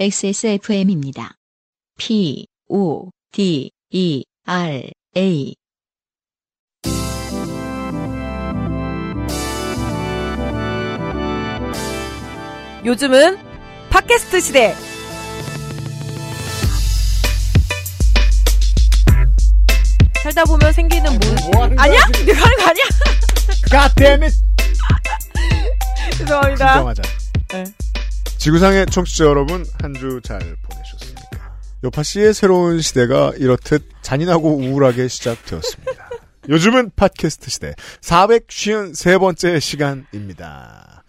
XSFM입니다. P, O, D, E, R, A. 요즘은 팟캐스트 시대. 살다 보면 생기는 뭐, 뭐 하는 거야, 아니야? 지금? 내가 하는 거 아니야? God damn it! 죄송합니다. 진정하자. 네. 지구상의 청취자 여러분, 한 주 잘 보내셨습니까? 요파 씨의 새로운 시대가 이렇듯 잔인하고 우울하게 시작되었습니다. 요즘은 팟캐스트 시대 453번째 시간입니다.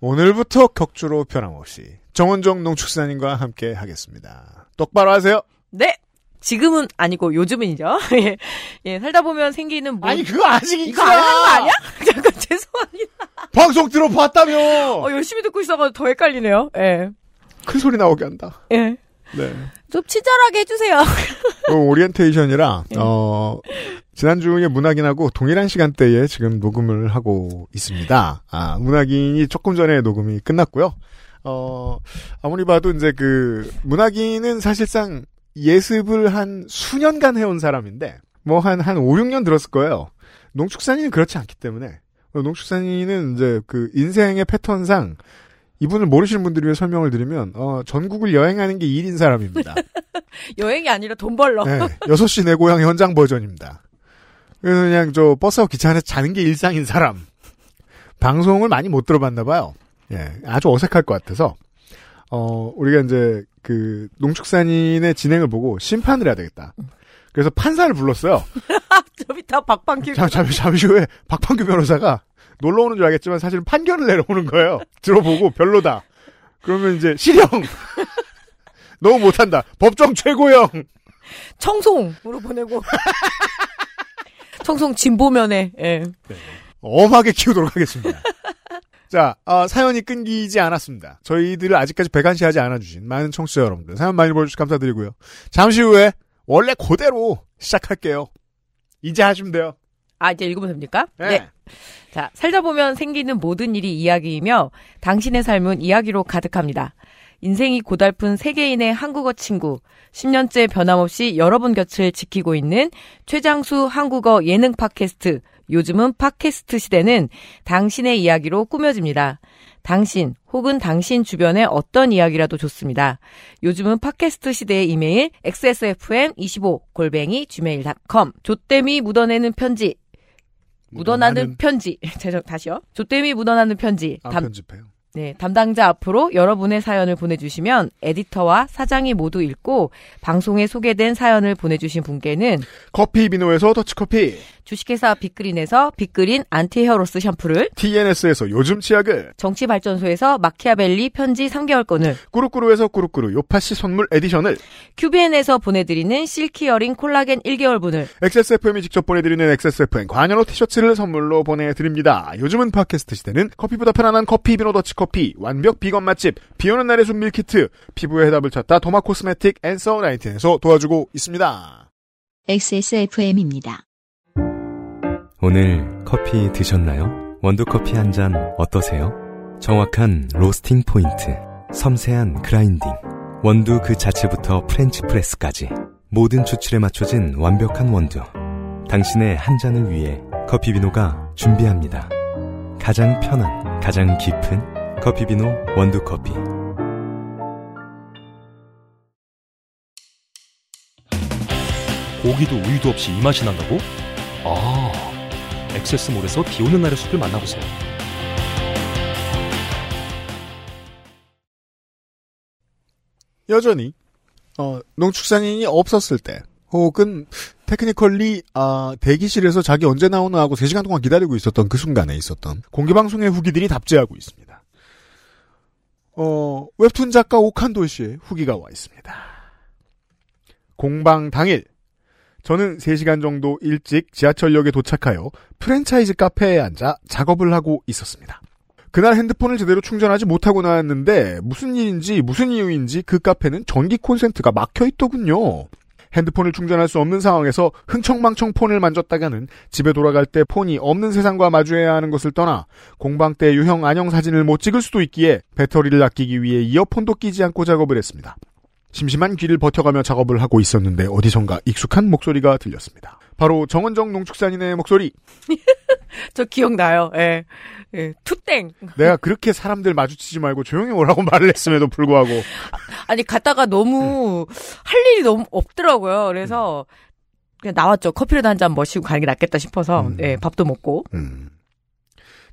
오늘부터 격주로 변함없이 정원정 농축산인과 함께 하겠습니다. 똑바로 하세요. 네. 지금은 아니고 요즘은이죠. 예. 예, 살다 보면 생기는 뭐. 아니 그거 아직 이거 안 하는 거 아니야? 잠깐 죄송합니다. 방송 들어봤다며. 어, 열심히 듣고 있어가지고 더 헷갈리네요. 예. 큰 소리 나오게 한다. 예. 네. 좀 친절하게 해주세요. 어, 오리엔테이션이라 어 지난주에 문학인하고 동일한 시간대에 지금 녹음을 하고 있습니다. 아 문학인이 조금 전에 녹음이 끝났고요. 어 아무리 봐도 이제 그 문학인은 사실상 예습을 한 수년간 해온 사람인데 뭐 한 한 5, 6년 들었을 거예요. 농축산인은 그렇지 않기 때문에 어, 농축산인은 이제 그 인생의 패턴상 이분을 모르시는 분들을 위해 설명을 드리면 어 전국을 여행하는 게 일인 사람입니다. 여행이 아니라 돈 벌러. 네, 6시 내 고향 현장 버전입니다. 그래서 그냥 저 버스하고 기차 안에서 자는 게 일상인 사람. 방송을 많이 못 들어봤나 봐요. 예, 아주 어색할 것 같아서 어 우리가 이제 그 농축산인의 진행을 보고 심판을 해야 되겠다. 그래서 판사를 불렀어요. 저 밑에 박방길. 잠, 잠시, 잠시 후에 박판규 변호사가 놀러 오는 줄 알겠지만 사실은 판결을 내려오는 거예요. 들어보고 별로다. 그러면 이제 실형. 너무 못한다. 법정 최고형. 청송으로 보내고. 청송 진보면에, 예. 엄하게 키우도록 하겠습니다. 자, 아, 사연이 끊기지 않았습니다. 저희들을 아직까지 배관시하지 않아주신 많은 청취자 여러분들 사연 많이 보내주셔서 감사드리고요. 잠시 후에 원래 그대로 시작할게요. 이제 하시면 돼요. 아, 이제 읽으면 됩니까? 네. 자, 살다 보면 생기는 모든 일이 이야기이며 당신의 삶은 이야기로 가득합니다. 인생이 고달픈 세계인의 한국어 친구, 10년째 변함없이 여러분 곁을 지키고 있는 최장수 한국어 예능 팟캐스트, 요즘은 팟캐스트 시대는 당신의 이야기로 꾸며집니다. 당신 혹은 당신 주변의 어떤 이야기라도 좋습니다. 요즘은 팟캐스트 시대의 이메일 xsfm25 골뱅이 gmail.com 조땜이 묻어내는 편지 묻어나는 편지. 죄송, 다시요. 조땜이 묻어나는 편지. 안 담, 편집해요. 네, 담당자 앞으로 여러분의 사연을 보내주시면 에디터와 사장이 모두 읽고 방송에 소개된 사연을 보내주신 분께는 커피 비노에서 더치커피, 주식회사 빅그린에서 빅그린 anti hair loss 샴푸를 TNS에서 요즘 치약을, 정치발전소에서 마키아벨리 편지 3개월권을 꾸루꾸루에서 꾸루꾸루 요파시 선물 에디션을, 큐비엔에서 보내드리는 실키어링 콜라겐 1개월분을 XSFM이 직접 보내드리는 XSFM 관여로 티셔츠를 선물로 보내드립니다. 요즘은 팟캐스트 시대는 커피보다 편안한 커피 비노 더치커피, 완벽 비건 맛집, 비 오는 날의 숲 meal kit, 피부의 해답을 찾다 도마 코스메틱 Answer Nineteen에서 도와주고 있습니다. XSFM입니다. 오늘 커피 드셨나요? 원두 커피 한 잔 어떠세요? 정확한 roasting point, 섬세한 grinding, 원두 그 자체부터 French press까지 모든 추출에 맞춰진 완벽한 원두. 당신의 한 잔을 위해 커피비노가 준비합니다. 가장 편한, 가장 깊은 커피비노 원두커피. 고기도 우유도 없이 이 맛이 난다고? 아, XS몰에서 비 오는 날의 숲을 만나보세요. 여전히 어, 농축산인이 없었을 때 혹은 테크니컬리 아, 대기실에서 자기 언제 나오나 하고 3시간 동안 기다리고 있었던 그 순간에 있었던 공개방송의 후기들이 답제하고 있습니다. 어, 웹툰 작가 오칸도 씨의 후기가 와 있습니다. 공방 당일 저는 3시간 정도 일찍 지하철역에 도착하여 프랜차이즈 카페에 앉아 작업을 하고 있었습니다. 그날 핸드폰을 제대로 충전하지 못하고 나왔는데 무슨 일인지 무슨 이유인지 그 카페는 전기 콘센트가 막혀 있더군요. 핸드폰을 충전할 수 없는 상황에서 흥청망청 폰을 만졌다가는 집에 돌아갈 때 폰이 없는 세상과 마주해야 하는 것을 떠나 공방 때 유형 안녕 사진을 못 찍을 수도 있기에 배터리를 아끼기 위해 이어폰도 끼지 않고 작업을 했습니다. 심심한 귀를 버텨가며 작업을 하고 있었는데 어디선가 익숙한 목소리가 들렸습니다. 바로 정은정 농축산인의 목소리. 저 기억나요. 예. 예. 투땡. 내가 그렇게 사람들 마주치지 말고 조용히 오라고 말을 했음에도 불구하고 아니 갔다가 너무 할 일이 너무 없더라고요. 그래서 그냥 나왔죠. 커피를 한잔 마시고 가는 게 낫겠다 싶어서 음. 예, 밥도 먹고. 음.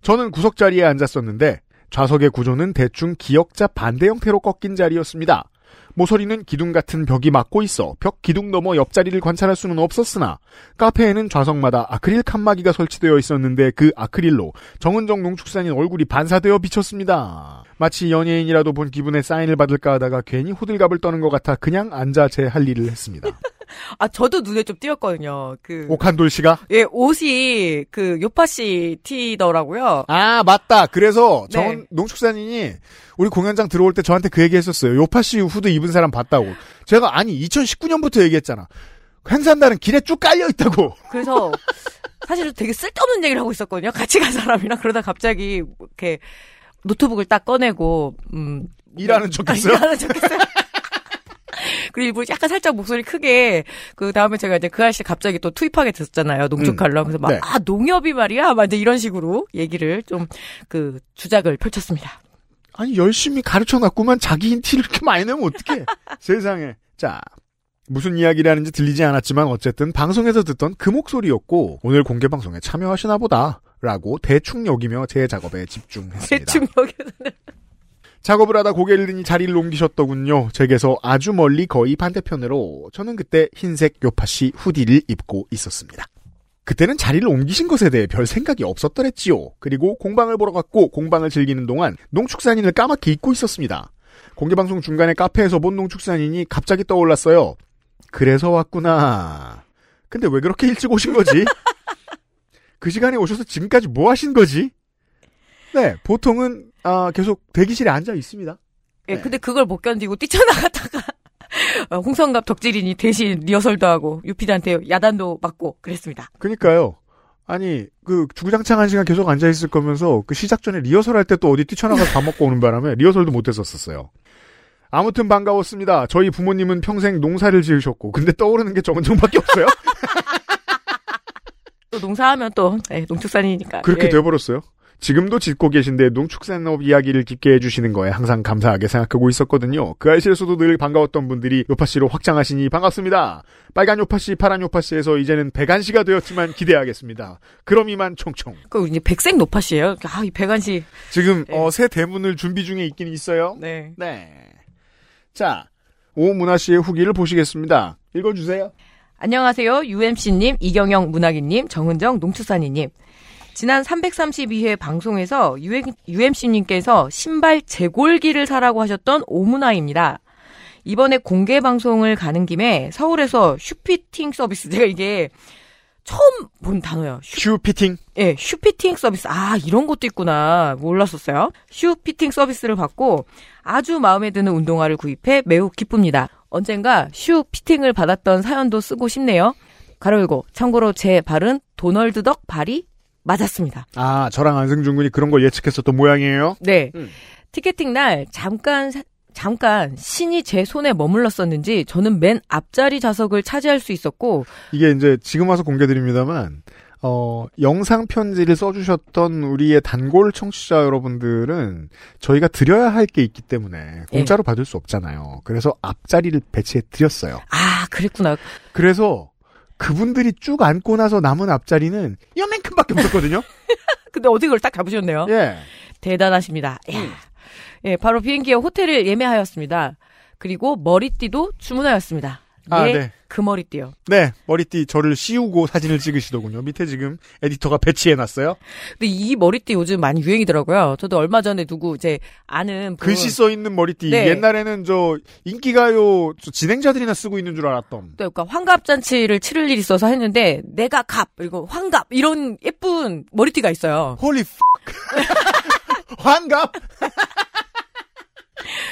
저는 구석 자리에 앉았었는데 좌석의 구조는 대충 기역자 반대 형태로 꺾인 자리였습니다. 모서리는 기둥 같은 벽이 막고 있어 벽 기둥 너머 옆자리를 관찰할 수는 없었으나 카페에는 좌석마다 아크릴 칸막이가 설치되어 있었는데 그 아크릴로 정은정 농축산인 얼굴이 반사되어 비쳤습니다. 마치 연예인이라도 본 기분에 사인을 받을까 하다가 괜히 호들갑을 떠는 것 같아 그냥 앉아 제 할 일을 했습니다. 아 저도 눈에 좀 띄었거든요. 그 옥한돌 씨가 예, 옷이 그 요파 씨 티더라고요. 아 맞다. 그래서 네. 정 농축산인이 우리 공연장 들어올 때 저한테 그 얘기 했었어요. 요파 씨 후드 입은 사람 봤다고. 제가 아니 2019년부터 얘기했잖아. 행사한다는 길에 쭉 깔려 있다고. 그래서 사실은 되게 쓸데없는 얘기를 하고 있었거든요. 같이 간 사람이랑 그러다 갑자기 이렇게 노트북을 딱 꺼내고 음 일하는 척했어요. 일하는 척했어요. 그리고 일부러 약간 살짝 목소리 크게 그 다음에 제가 이제 그 아저씨 갑자기 또 투입하게 됐었잖아요. 농축 칼럼 그래서 막 네. 아 농협이 말이야, 막 이제 이런 식으로 얘기를 좀 그 주작을 펼쳤습니다. 아니 열심히 가르쳐 놨구만 자기인 티를 이렇게 많이 내면 어떡해. 세상에. 자. 무슨 이야기를 하는지 들리지 않았지만 어쨌든 방송에서 듣던 그 목소리였고 오늘 공개 방송에 참여하시나 보다 라고 대충 여기며 제 작업에 집중했습니다. 대충 여기서 작업을 하다 고개를 드니 자리를 옮기셨더군요. 제게서 아주 멀리 거의 반대편으로 저는 그때 흰색 요파시 후디를 입고 있었습니다. 그때는 자리를 옮기신 것에 대해 별 생각이 없었더랬지요. 그리고 공방을 보러 갔고 공방을 즐기는 동안 농축산인을 까맣게 잊고 있었습니다. 공개방송 중간에 카페에서 본 농축산인이 갑자기 떠올랐어요. 그래서 왔구나. 근데 왜 그렇게 일찍 오신 거지? 그 시간에 오셔서 지금까지 뭐 하신 거지? 네, 보통은 아, 계속 대기실에 앉아 있습니다. 예, 네. 근데 그걸 못 견디고 뛰쳐나갔다가 어, 홍성갑 덕질인이 대신 리허설도 하고 유피디한테 야단도 맞고 그랬습니다. 그니까요. 아니, 그, 주구장창 한 시간 계속 앉아 있을 거면서, 그 시작 전에 리허설 할 때 또 어디 뛰쳐나가서 밥 먹고 오는 바람에 리허설도 못 했었어요. 아무튼 반가웠습니다. 저희 부모님은 평생 농사를 지으셨고, 근데 떠오르는 게 정은정밖에 없어요? 또 농사하면 또 예, 농축산이니까. 그렇게 예. 돼버렸어요. 지금도 짓고 계신데 농축산업 이야기를 깊게 해주시는 거에 항상 감사하게 생각하고 있었거든요. 그 아이실에서도 늘 반가웠던 분들이 요파씨로 확장하시니 반갑습니다. 빨간 요파씨, 파란 요파씨에서 이제는 백안씨가 되었지만 기대하겠습니다. 그럼 이만 총총. 그 이제 백색 노파씨예요. 아, 이 백안씨. 지금 네. 어, 새 대문을 준비 중에 있긴 있어요. 네. 네. 자, 오문화 씨의 후기를 보시겠습니다. 읽어주세요. 안녕하세요. UMC님, 이경영 문학인님, 정은정 농축산인님. 지난 332회 방송에서 UMC님께서 신발 재골기를 사라고 하셨던 오문화입니다. 이번에 공개 방송을 가는 김에 서울에서 shoe fitting 서비스, 제가 이게 처음 본 단어예요. shoe, shoe fitting. 예, shoe fitting 서비스. 아, 이런 것도 있구나. 몰랐었어요. shoe fitting 서비스를 받고 아주 마음에 드는 운동화를 구입해 매우 기쁩니다. 언젠가 슈피팅을 받았던 사연도 쓰고 싶네요. 가로 열고. 참고로 제 발은 도널드 덕 발이 맞았습니다. 아, 저랑 안승준 군이 그런 걸 예측했었던 모양이에요. 네. 음. 티켓팅 날 잠깐 사- 잠깐 신이 제 손에 머물렀었는지 저는 맨 앞자리 좌석을 차지할 수 있었고 이게 이제 지금 와서 공개드립니다만, 어, 영상 편지를 써주셨던 우리의 단골 청취자 여러분들은 저희가 드려야 할 게 있기 때문에 공짜로 받을 수 없잖아요. 그래서 앞자리를 배치해 드렸어요. 아 그랬구나. 그래서 그분들이 쭉 앉고 나서 남은 앞자리는 요만큼밖에 없었거든요. 근데 어디 그걸 딱 잡으셨네요. 예. 대단하십니다. 야. 예, 바로 비행기에 호텔을 예매하였습니다. 그리고 머리띠도 주문하였습니다. 아, 예, 네. 그 머리띠요. 네, 머리띠 저를 씌우고 사진을 찍으시더군요. 밑에 지금 에디터가 배치해 놨어요. 근데 이 머리띠 요즘 많이 유행이더라고요. 저도 얼마 전에 누구 이제 아는 분 글씨 써 있는 머리띠. 네. 옛날에는 저 인기가요 저 진행자들이나 쓰고 있는 줄 알았던. 또 그러니까 환갑 잔치를 치를 일이 있어서 했는데 내가 갑 그리고 환갑 이런 예쁜 머리띠가 있어요. holy 환갑.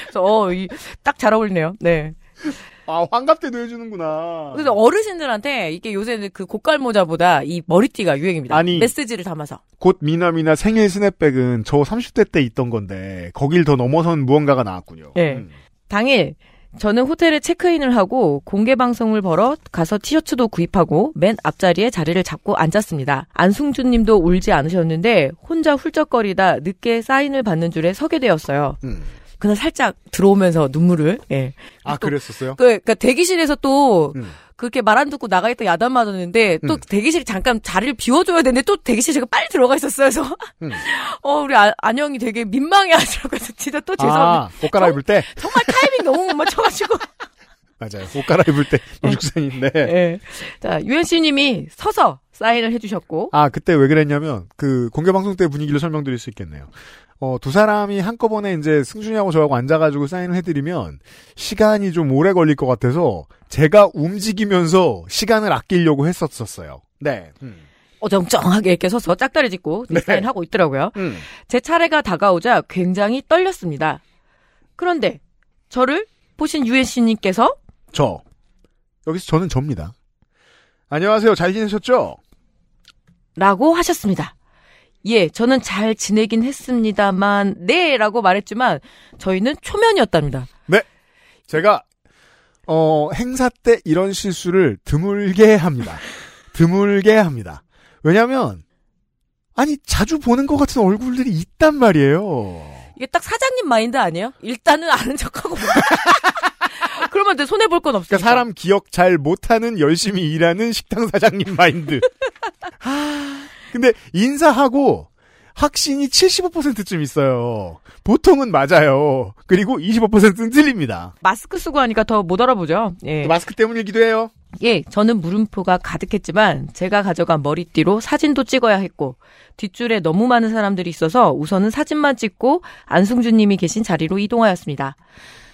그래서 어딱 잘 어울리네요. 네. 아, 환갑 때도 해주는구나. 그래서 어르신들한테 이게 요새는 그 고깔 모자보다 이 머리띠가 유행입니다. 아니. 메시지를 담아서. 곧 미남이나 생일 스냅백은 저 30대 때 있던 건데, 거길 더 넘어선 무언가가 나왔군요. 예. 음. 당일 저는 호텔에 체크인을 하고 공개 방송을 벌어 가서 티셔츠도 구입하고 맨 앞자리에 자리를 잡고 앉았습니다. 안승준 님도 울지 않으셨는데 혼자 훌쩍거리다 늦게 사인을 받는 줄에 서게 되었어요. 음. 그날 살짝 들어오면서 눈물을 예. 아, 또- 그랬었어요? 그, 그러니까 대기실에서 또 음. 그렇게 말 안 듣고 나가 있다 야단 맞았는데 또 음. 대기실 잠깐 자리를 비워줘야 되는데 또 대기실 제가 빨리 들어가 있었어요. 그래서 음. 어 우리 아, 안영이 되게 민망해하더라고요. 그래서 진짜 또 죄송합니다. 아, 옷 갈아입을 때? 정말 타이밍 너무 못 맞춰가지고. 맞아요. 옷 갈아입을 때 노죽산인데. 예. 자 유현 씨님이 서서 사인을 해주셨고 아, 그때 왜 그랬냐면, 그, 공개방송 때 분위기를 설명드릴 수 있겠네요. 어, 두 사람이 한꺼번에 이제 승준이하고 저하고 앉아가지고 사인을 해드리면, 시간이 좀 오래 걸릴 것 같아서, 제가 움직이면서 시간을 아끼려고 했었었어요. 네. 음. 어정쩡하게 이렇게 서서 짝다리 짚고 네. 사인하고 있더라고요. 음. 제 차례가 다가오자 굉장히 떨렸습니다. 그런데 저를 보신 유현씨님께서 저. 여기서 저는 접니다. 안녕하세요. 잘 지내셨죠? 라고 하셨습니다. 예, 저는 잘 지내긴 했습니다만, 네, 라고 말했지만, 저희는 초면이었답니다. 제가, 어, 행사 때 이런 실수를 드물게 합니다. 드물게 합니다. 왜냐면, 아니, 자주 보는 것 같은 얼굴들이 있단 말이에요. 이게 딱 사장님 마인드 아니에요? 일단은 아는 척하고. 그러면 내 손해 볼 건 없으니까. 그러니까 사람 기억 잘 못하는 열심히 일하는 식당 사장님 마인드. 하, 근데 인사하고 확신이 75%쯤 있어요. 보통은 맞아요. 그리고 25%는 틀립니다. 마스크 쓰고 하니까 더 못 알아보죠. 예. 마스크 때문이기도 해요. 예, 저는 물음표가 가득했지만 제가 가져간 머리띠로 사진도 찍어야 했고 뒷줄에 너무 많은 사람들이 있어서 우선은 사진만 찍고 안승준 님이 계신 자리로 이동하였습니다.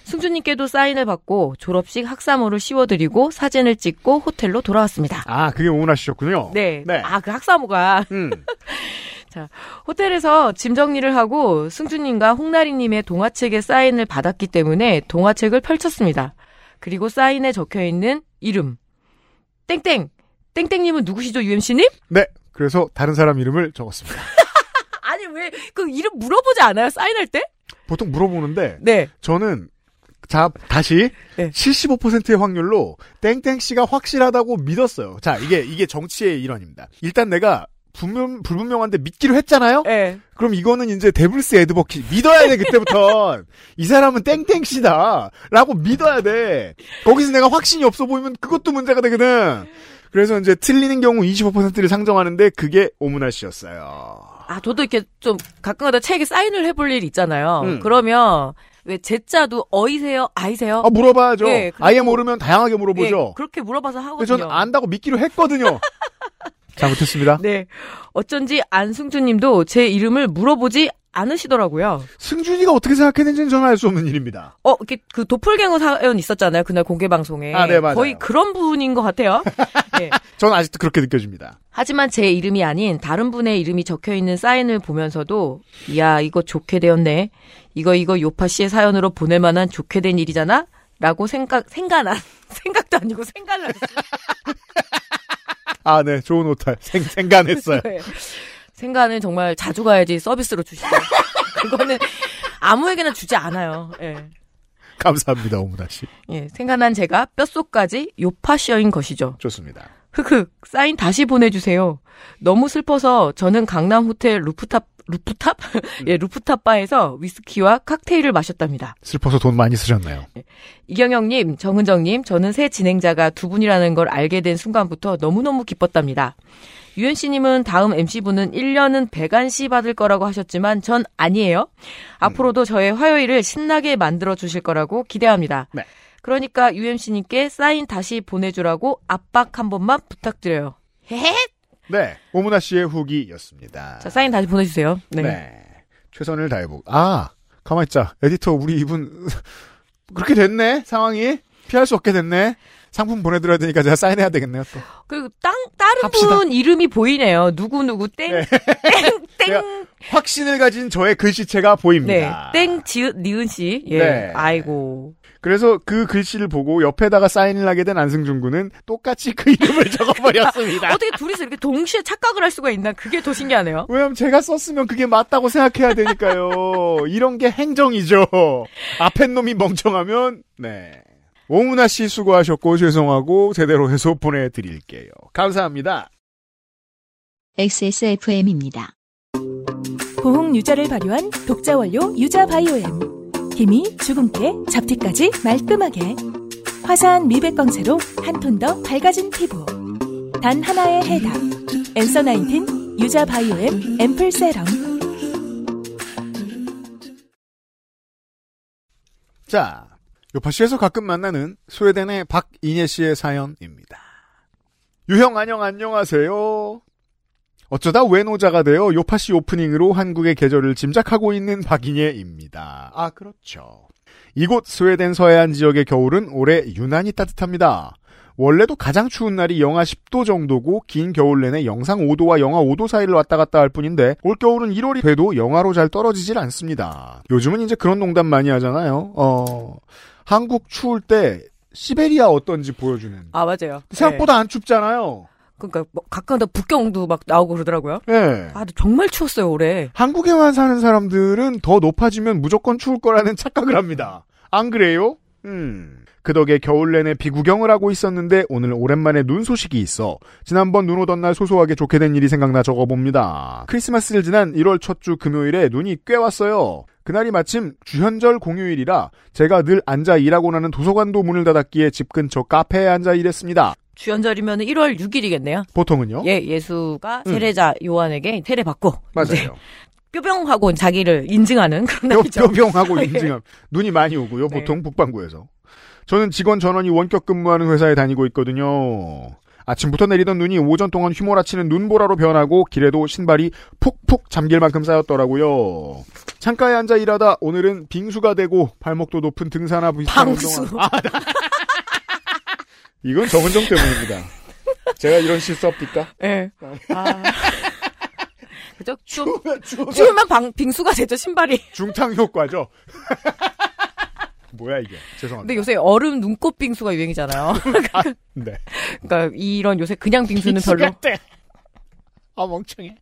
승준님께도 사인을 받고 졸업식 학사모를 씌워드리고 사진을 찍고 호텔로 돌아왔습니다. 아, 그게 오은하 씨였군요. 네. 네. 아, 그 학사모가 음. 호텔에서 짐 정리를 하고 승준님과 홍나리님의 동화책에 사인을 받았기 때문에 동화책을 펼쳤습니다. 그리고 사인에 적혀 있는 이름. 땡땡. 땡땡님은 누구시죠, UMC님? 네. 그래서 다른 사람 이름을 적었습니다. 아니, 왜, 그 이름 물어보지 않아요, 사인할 때? 보통 물어보는데 네. 저는 자 다시 네. 75%의 확률로 땡땡 씨가 확실하다고 믿었어요. 자 이게 이게 정치의 일환입니다. 일단 내가 분명 불분명한데 믿기로 했잖아요. 네. 그럼 이거는 이제 데블스 에드버키 믿어야 돼 그때부터 이 사람은 땡땡 씨다 라고 믿어야 돼. 거기서 내가 확신이 없어 보이면 그것도 문제가 되거든. 그래서 이제 틀리는 경우 25%를 상정하는데 그게 오문하 씨였어요. 아, 저도 이렇게 좀 가끔가다 책에 사인을 해볼 일이 있잖아요. 음. 그러면 왜 제자도 어이세요, 아이세요? 아 물어봐야죠. 예, 아예 모르면 다양하게 예, 물어보죠. 그렇게 물어봐서 하거든요. 저는 안다고 믿기로 했거든요. 잘못했습니다. 네. 어쩐지 안승준 님도 제 이름을 물어보지 않으시더라고요. 승준이가 어떻게 생각했는지는 저는 알 수 없는 일입니다. 어, 이렇게 그 도플갱어 사연 있었잖아요. 그날 공개 방송에. 아, 네, 맞아요. 거의 그런 분인 것 같아요. 예. 저는 아직도 그렇게 느껴집니다. 하지만 제 이름이 아닌 다른 분의 이름이 적혀 있는 사인을 보면서도 이야, 이거 좋게 되었네. 이거 이거 요파 씨의 사연으로 보낼 만한 좋게 된 일이잖아. 라고 생각 생각난 생각도 아니고 생각을 했어요. 아, 네. 좋은 오탈. 생, 생간했어요. 네. 생간은 정말 자주 가야지 서비스로 주시죠. 그거는 아무에게나 주지 않아요. 예. 감사합니다, 오무다 씨. 예, 생각난 제가 뼛속까지 요파시어인 것이죠. 좋습니다. 흑흑, 사인 다시 보내주세요. 너무 슬퍼서 저는 강남 호텔 rooftop, rooftop? 예, rooftop bar에서 위스키와 칵테일을 마셨답니다. 슬퍼서 돈 많이 쓰셨나요? 이경영님, 정은정님, 저는 새 진행자가 두 분이라는 걸 알게 된 순간부터 너무너무 기뻤답니다. UMC님은 다음 MC분은 1년은 백안시 받을 거라고 하셨지만 전 아니에요. 앞으로도 저의 화요일을 신나게 만들어 주실 거라고 기대합니다. 네. 그러니까 UMC님께 사인 다시 보내주라고 압박 한 번만 부탁드려요. 헤헤! 네. 오무나 씨의 후기였습니다. 자, 사인 다시 보내주세요. 네. 네. 최선을 다해보고. 아, 가만있자. 에디터, 우리 이분, 그렇게 됐네? 상황이? 피할 수 없게 됐네? 상품 보내드려야 되니까 제가 사인해야 되겠네요, 또. 그리고 땅 다른 합시다. 분 이름이 보이네요. 누구 누구 땡 네. 땡 땡. 확신을 가진 저의 글씨체가 네, 보입니다. 땡 지읒 니은 씨. 예. 네. 아이고. 그래서 그 글씨를 보고 옆에다가 사인을 하게 된 안승준 군은 똑같이 그 이름을 적어버렸습니다. 어떻게 둘이서 이렇게 동시에 착각을 할 수가 있나? 그게 더 신기하네요. 왜냐면 제가 썼으면 그게 맞다고 생각해야 되니까요. 이런 게 행정이죠. 앞엔 놈이 멍청하면, 네. 오문아 씨 수고하셨고 죄송하고 제대로 해서 보내드릴게요. 감사합니다. XSFM입니다. 보홍 유자를 발효한 독자 원료 유자 바이오엠. 힘이 주근깨, 잡티까지 말끔하게. 화사한 미백 광채로 한 톤 더 밝아진 피부. 단 하나의 해답. 엔서 나인틴 유자 바이오엠 앰플 세럼. 자, 요파시에서 가끔 만나는 스웨덴의 박인예 씨의 사연입니다. 유형 안녕 안녕하세요. 어쩌다 외노자가 되어 요파시 오프닝으로 한국의 계절을 짐작하고 있는 박인예입니다. 아, 그렇죠. 이곳 스웨덴 서해안 지역의 겨울은 올해 유난히 따뜻합니다. 원래도 가장 추운 날이 영하 10도 정도고 긴 겨울 내내 영상 5도와 영하 5도 사이를 왔다 갔다 할 뿐인데 올겨울은 1월이 돼도 영하로 잘 떨어지질 않습니다. 요즘은 이제 그런 농담 많이 하잖아요. 어, 한국 추울 때 시베리아 어떤지 보여주는. 아 맞아요. 생각보다 안 춥잖아요. 네. 그러니까 뭐 가까운데 북경도 막 나오고 그러더라고요. 예. 아, 정말 추웠어요 올해. 한국에만 사는 사람들은 더 높아지면 무조건 추울 거라는 착각을 합니다. 안 그래요? 음. 그 덕에 겨울 내내 비구경을 하고 있었는데 오늘 오랜만에 눈 소식이 있어 지난번 눈 오던 날 소소하게 좋게 된 일이 생각나 적어봅니다. 크리스마스를 지난 1월 첫 주 금요일에 눈이 꽤 왔어요. 그날이 마침 주현절 공휴일이라 제가 늘 앉아 일하고 나는 도서관도 문을 닫았기에 집 근처 카페에 앉아 일했습니다. 주연절이면 1월 6일이겠네요. 보통은요? 예, 예수가 음. 세례자 요한에게 세례 받고 맞아요. 뾰병하고 자기를 인증하는 그런 날이죠. 예. 인증함. 눈이 많이 오고요. 네. 보통 북반구에서. 저는 직원 전원이 원격 근무하는 회사에 다니고 있거든요. 아침부터 내리던 눈이 오전 동안 휘몰아치는 눈보라로 변하고 길에도 신발이 푹푹 잠길 만큼 쌓였더라고요. 창가에 앉아 일하다 오늘은 빙수가 되고 발목도 높은 등산화 비슷한 방수. 운동화. 아, 나- 이건 정은정 때문입니다. 제가 이런 실수합니까? 예. 아. 그죠? 좀 추우면 추우면 방, 빙수가 되죠 신발이. 중탕 효과죠. 뭐야 이게? 죄송합니다. 근데 요새 얼음 눈꽃 빙수가 유행이잖아요. 네. 그러니까 이런 요새 그냥 빙수는 별로. 아 멍청해.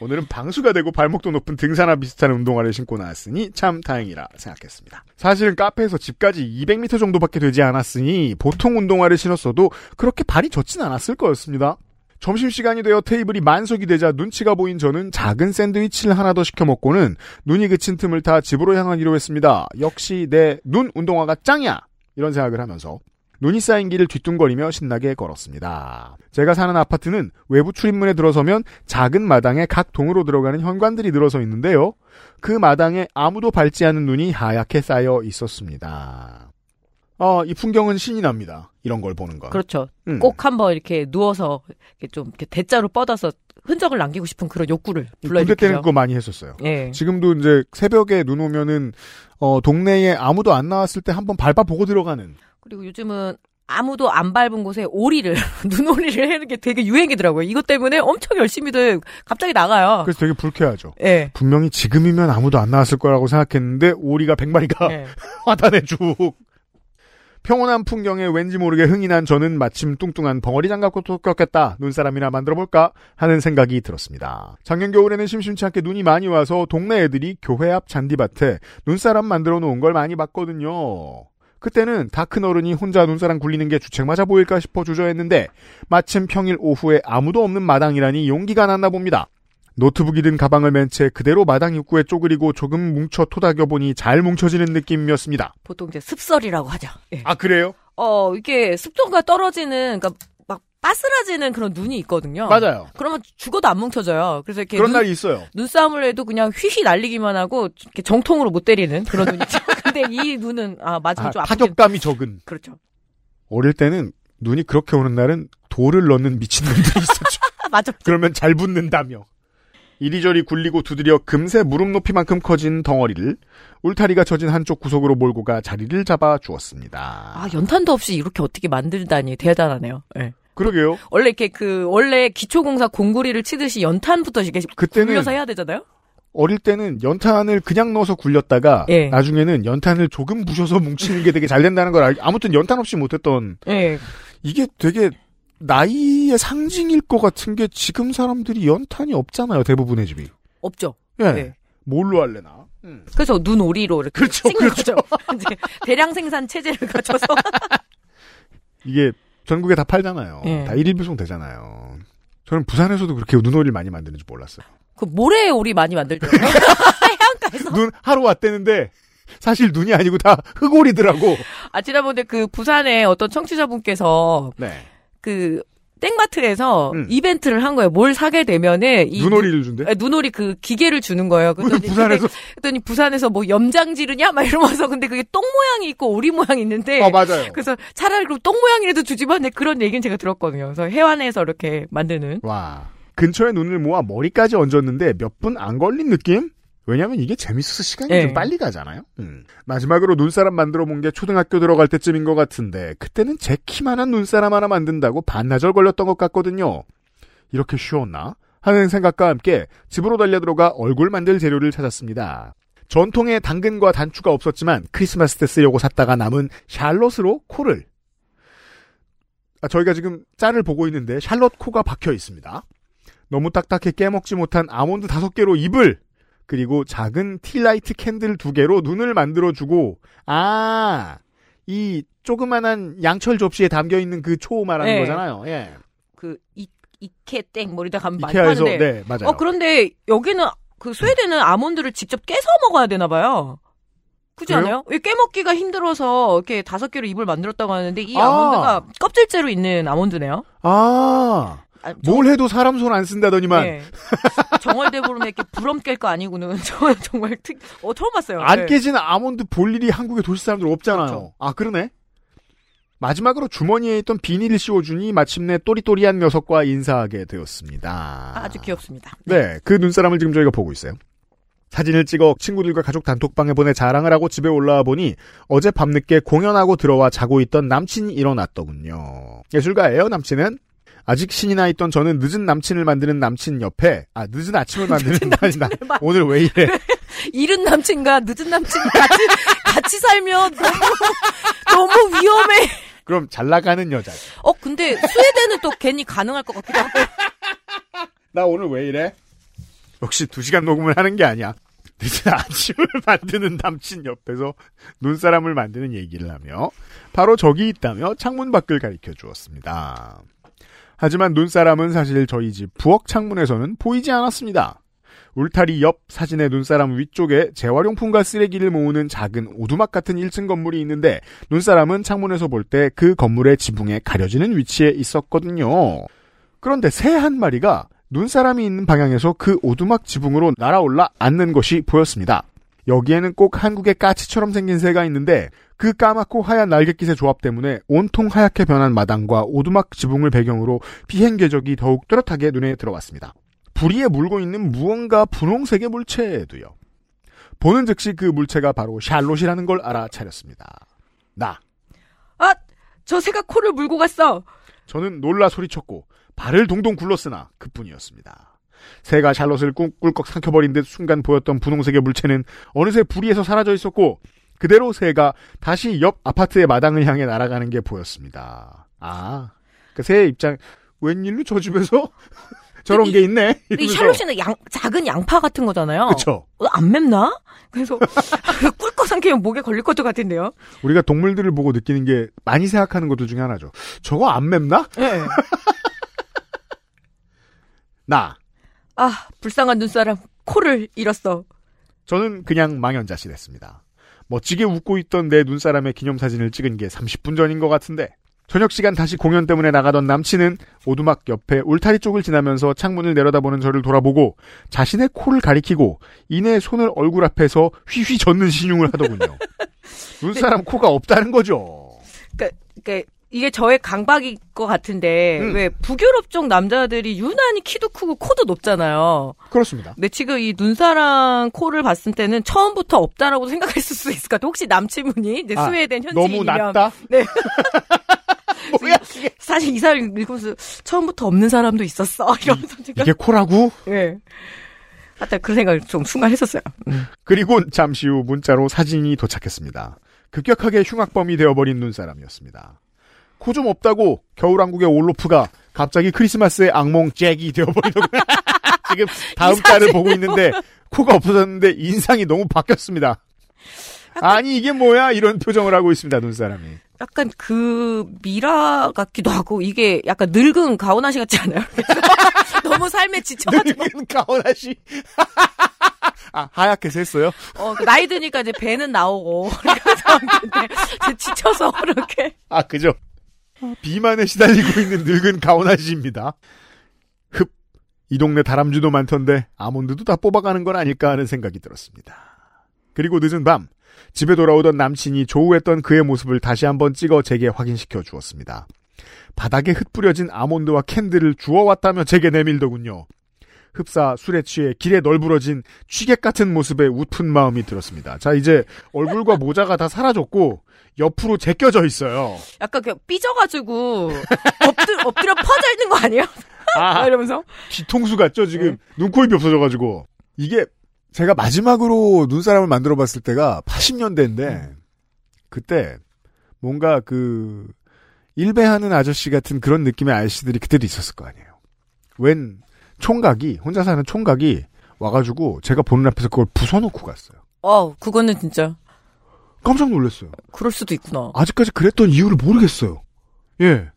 오늘은 방수가 되고 발목도 높은 등산화 비슷한 운동화를 신고 나왔으니 참 다행이라 생각했습니다. 사실은 카페에서 집까지 200m 정도밖에 되지 않았으니 보통 운동화를 신었어도 그렇게 발이 젖진 않았을 거였습니다. 점심시간이 되어 테이블이 만석이 되자 눈치가 보인 저는 작은 샌드위치를 하나 더 시켜 먹고는 눈이 그친 틈을 타 집으로 향하기로 했습니다. 역시 내 눈 운동화가 짱이야! 이런 생각을 하면서 눈이 쌓인 길을 뒤뚱거리며 신나게 걸었습니다. 제가 사는 아파트는 외부 출입문에 들어서면 작은 마당에 각 동으로 들어가는 현관들이 늘어서 있는데요. 그 마당에 아무도 밟지 않은 눈이 하얗게 쌓여 있었습니다. 아, 이 풍경은 신이 납니다. 이런 걸 보는 건. 그렇죠. 음. 꼭 한번 이렇게 누워서 이렇게 좀 이렇게 대자로 뻗어서 흔적을 남기고 싶은 그런 욕구를 군대 때는 불러일으키죠. 그거 많이 했었어요. 예. 지금도 이제 새벽에 눈 오면은 어 동네에 아무도 안 나왔을 때 한번 밟아보고 들어가는 그리고 요즘은 아무도 안 밟은 곳에 오리를 눈오리를 하는 게 되게 유행이더라고요. 이것 때문에 엄청 열심히들 갑자기 나가요. 그래서 되게 불쾌하죠. 예. 분명히 지금이면 아무도 안 나왔을 거라고 생각했는데 오리가 100마리가 예. 화단에 쭉. 평온한 풍경에 왠지 모르게 흥이 난 저는 마침 뚱뚱한 벙어리 장갑도 꼈겠다. 눈사람이나 만들어볼까? 하는 생각이 들었습니다. 작년 겨울에는 심심치 않게 눈이 많이 와서 동네 애들이 교회 앞 잔디밭에 눈사람 만들어 놓은 걸 많이 봤거든요. 그때는 다 큰 어른이 혼자 눈사람 굴리는 게 주책 맞아 보일까 싶어 주저했는데 마침 평일 오후에 아무도 없는 마당이라니 용기가 났나 봅니다. 노트북 이 든 가방을 맨 채 그대로 마당 입구에 쪼그리고 조금 뭉쳐 토닥여 보니 잘 뭉쳐지는 느낌이었습니다. 보통 이제 습설이라고 하죠. 예. 아 그래요? 어, 이게 습도가 떨어지는, 그러니까 막 빠스라지는 그런 눈이 있거든요. 맞아요. 그러면 죽어도 안 뭉쳐져요. 그래서 이렇게 그런 눈, 날이 있어요. 눈싸움을 해도 그냥 휘휘 날리기만 하고 이렇게 정통으로 못 때리는 그런 눈이죠. 근데 이 눈은 아 맞으면 아, 좀. 타격감이 적은. 그렇죠. 어릴 때는 눈이 그렇게 오는 날은 돌을 넣는 미친놈들이 있었죠. 아, 맞아. 그러면 잘 붙는다며. 이리저리 굴리고 두드려 금세 무릎 높이만큼 커진 덩어리를 울타리가 젖은 한쪽 구석으로 몰고 가 자리를 잡아 주었습니다. 아, 연탄도 없이 이렇게 어떻게 만들다니 대단하네요. 예. 그러게요. 원래 이렇게 그 원래 기초공사 공구리를 치듯이 연탄부터 이렇게 그때는 굴려서 해야 되잖아요. 어릴 때는 연탄을 그냥 넣어서 굴렸다가 예. 나중에는 연탄을 조금 부셔서 뭉치는 게 되게 잘 된다는 걸 알, 아무튼 연탄 없이 못했던 예. 이게 되게 나이의 상징일 것 같은 게 지금 사람들이 연탄이 없잖아요 대부분의 집이 없죠. 예 네. 뭘로 할래 나 음. 그래서 눈오리로 이렇게 그렇죠, 찍는 거죠. 이제 대량 생산 체제를 갖춰서 이게 전국에 다 팔잖아요 예. 다 일일 배송 되잖아요 저는 부산에서도 그렇게 눈오리를 많이 만드는지 몰랐어요 그 모래 오리 많이 만들더라고요. 해안가에서. 눈 하루 왔대는데 사실 눈이 아니고 다 흑오리더라고 아 지난번에 그 부산에 어떤 청취자분께서 네 그 땡마트에서 음. 이벤트를 한 거예요. 뭘 사게 되면은 이 눈오리를 준대 눈- 아, 눈오리 그 기계를 주는 거예요. 그랬더니 부산에서 그랬더니 부산에서 뭐 염장 지르냐 막 이러면서 근데 그게 똥 모양이 있고 오리 모양이 있는데 아 맞아요 그래서 차라리 그럼 똥 모양이라도 주지만 네, 그런 얘기는 제가 들었거든요. 그래서 해안에서 이렇게 만드는 와. 근처에 눈을 모아 머리까지 얹었는데 몇 분 안 걸린 느낌? 왜냐면 이게 재밌어서 시간이 예. 좀 빨리 가잖아요. 음. 마지막으로 눈사람 만들어 본 게 초등학교 들어갈 때쯤인 것 같은데 그때는 제 키만한 눈사람 하나 만든다고 반나절 걸렸던 것 같거든요. 이렇게 쉬웠나? 하는 생각과 함께 집으로 달려들어가 얼굴 만들 재료를 찾았습니다. 전통의 당근과 단추가 없었지만 크리스마스 때 쓰려고 샀다가 남은 샬롯으로 코를 아, 저희가 지금 짤을 보고 있는데 샬롯 코가 박혀 있습니다. 너무 딱딱해 깨먹지 못한 아몬드 다섯 개로 입을 그리고 작은 tealight candle 두 개로 눈을 만들어주고 아, 이 조그만한 양철 접시에 담겨 있는 그 초 말하는 네. 거잖아요. 예. 그 이, 이케 땡 뭐리다 가면 많이 파는데 네 맞아요. 어 그런데 여기는 그 스웨덴은 아몬드를 직접 깨서 먹어야 되나 봐요. 그지? 않아요? 왜 깨먹기가 힘들어서 이렇게 다섯 개로 입을 만들었다고 하는데 이 아. 아몬드가 껍질째로 있는 아몬드네요. 아, 아, 저- 뭘 해도 사람 손 안 쓴다더니만 네. 정월대보름에 이렇게 부럼 깰 거 아니고는 저 정말 특, 어 처음 봤어요. 안 네. 깨진 아몬드 볼 일이 한국의 도시 사람들 없잖아요. 그렇죠. 아 그러네. 마지막으로 주머니에 있던 비닐을 씌워주니 마침내 또리또리한 녀석과 인사하게 되었습니다. 아주 귀엽습니다. 네, 그 눈사람을 지금 저희가 보고 있어요. 사진을 찍어 친구들과 가족 단톡방에 보내 자랑을 하고 집에 올라와 보니 어제 밤늦게 공연하고 들어와 자고 있던 남친이 일어났더군요. 예술가예요, 남친은? 아직 신이 나 있던 저는 늦은 남친을 만드는 남친 옆에, 아, 늦은 아침을 만드는 남친, 오늘 왜 이래? 이른 남친과 늦은 남친 같이 같이 살면 너무 너무 위험해. 그럼 잘 나가는 여자. 어 근데 스웨덴은 또 괜히 가능할 것 같기도 하고. 나 오늘 왜 이래? 역시 두 시간 녹음을 하는 게 아니야. 늦은 아침을 만드는 남친 옆에서 눈사람을 만드는 얘기를 하며 바로 저기 있다며 창문 밖을 가리켜 주었습니다. 하지만 눈사람은 사실 저희 집 부엌 창문에서는 보이지 않았습니다. 울타리 옆 사진의 눈사람 위쪽에 재활용품과 쓰레기를 모으는 작은 오두막 같은 1층 건물이 있는데 눈사람은 창문에서 볼 때 그 건물의 지붕에 가려지는 위치에 있었거든요. 그런데 새 한 마리가 눈사람이 있는 방향에서 그 오두막 지붕으로 날아올라 앉는 것이 보였습니다. 여기에는 꼭 한국의 까치처럼 생긴 새가 있는데 그 까맣고 하얀 날갯깃의 조합 때문에 온통 하얗게 변한 마당과 오두막 지붕을 배경으로 비행 궤적이 더욱 뚜렷하게 눈에 들어왔습니다. 부리에 물고 있는 무언가 분홍색의 물체도요. 보는 즉시 그 물체가 바로 샬롯이라는 걸 알아차렸습니다. 나. 아 저 새가 코를 물고 갔어. 저는 놀라 소리쳤고 발을 동동 굴렀으나 그뿐이었습니다. 새가 샬롯을 꿀꺽 삼켜버린 듯 순간 보였던 분홍색의 물체는 어느새 부리에서 사라져 있었고 그대로 새가 다시 옆 아파트의 마당을 향해 날아가는 게 보였습니다. 아, 그 새의 입장 웬일로 저 집에서 저런 이- 게 있네. 이 이러면서. 샬롯이는 양 작은 양파 같은 거잖아요. 그쵸. 어, 안 맵나? 그래서 꿀꺽 삼키면 목에 걸릴 것도 같은데요. 우리가 동물들을 보고 느끼는 게 많이 생각하는 것들 중에 하나죠. 저거 안 맵나? 네. 나. 아 불쌍한 눈사람 코를 잃었어. 저는 그냥 망연자실 했습니다. 멋지게 웃고 있던 내 눈사람의 기념사진을 찍은 게 30분 전인 것 같은데 저녁 시간 다시 공연 때문에 나가던 남친은 오두막 옆에 울타리 쪽을 지나면서 창문을 내려다보는 저를 돌아보고 자신의 코를 가리키고 이내 손을 얼굴 앞에서 휘휘 젓는 신용을 하더군요. 눈사람 코가 없다는 거죠. 그러니까, 그러니까 이게 저의 강박일 것 같은데 음. 왜 북유럽 쪽 남자들이 유난히 키도 크고 코도 높잖아요. 그렇습니다. 근데 지금 이 눈사람 코를 봤을 때는 처음부터 없다라고 생각했을 수 있을 것 같아요. 혹시 남친분이 이제 아, 스웨덴 너무 현지인이면 낮다? 네. 뭐야 이게? 사실 이 사람 읽으면서 처음부터 없는 사람도 있었어. 이러면서 제가 이게 코라고? 예. 하여튼 그 생각을 좀 순간 했었어요. 음. 그리고 잠시 후 문자로 사진이 도착했습니다. 급격하게 흉악범이 되어버린 눈사람이었습니다. 코좀 없다고 겨울왕국의 올로프가 갑자기 크리스마스의 악몽 잭이 되어버리더군요. 지금 다음 달을 보고 있는데 코가 없어졌는데 인상이 너무 바뀌었습니다. 아니 이게 뭐야 이런 표정을 하고 있습니다 눈사람이. 약간 그 미라 같기도 하고 이게 약간 늙은 가오나 씨 같지 않아요? 너무 삶에 지쳐가지고 늙은 가오나 씨. 아 하얗게 했어요. 어, 그 나이 드니까 이제 배는 나오고 지쳐서 그렇게 아, 그죠? 비만에 시달리고 있는 늙은 가오나 씨입니다. 흡, 이 동네 다람쥐도 많던데 아몬드도 다 뽑아가는 건 아닐까 하는 생각이 들었습니다. 그리고 늦은 밤, 집에 돌아오던 남친이 조우했던 그의 모습을 다시 한번 찍어 제게 확인시켜 주었습니다. 바닥에 흩뿌려진 아몬드와 캔들을 주워왔다며 제게 내밀더군요. 흡사 술에 취해 길에 널브러진 취객 같은 모습에 웃픈 마음이 들었습니다. 자, 이제 얼굴과 모자가 다 사라졌고 옆으로 제껴져 있어요. 약간 그 삐져가지고 엎드, 엎드려 퍼져 있는 거 아니에요? 아, 이러면서 뒤통수 같죠 지금 눈, 코, 입이 없어져가지고 이게 제가 마지막으로 눈사람을 만들어봤을 때가 80년대인데 그때 뭔가 그 일배하는 아저씨 같은 그런 느낌의 아저씨들이 그때도 있었을 거 아니에요. 웬 총각이 혼자 사는 총각이 와가지고 제가 보는 앞에서 그걸 부숴놓고 갔어요. 어 그거는 진짜 깜짝 놀랐어요. 그럴 수도 있구나. 아직까지 그랬던 이유를 모르겠어요. 예.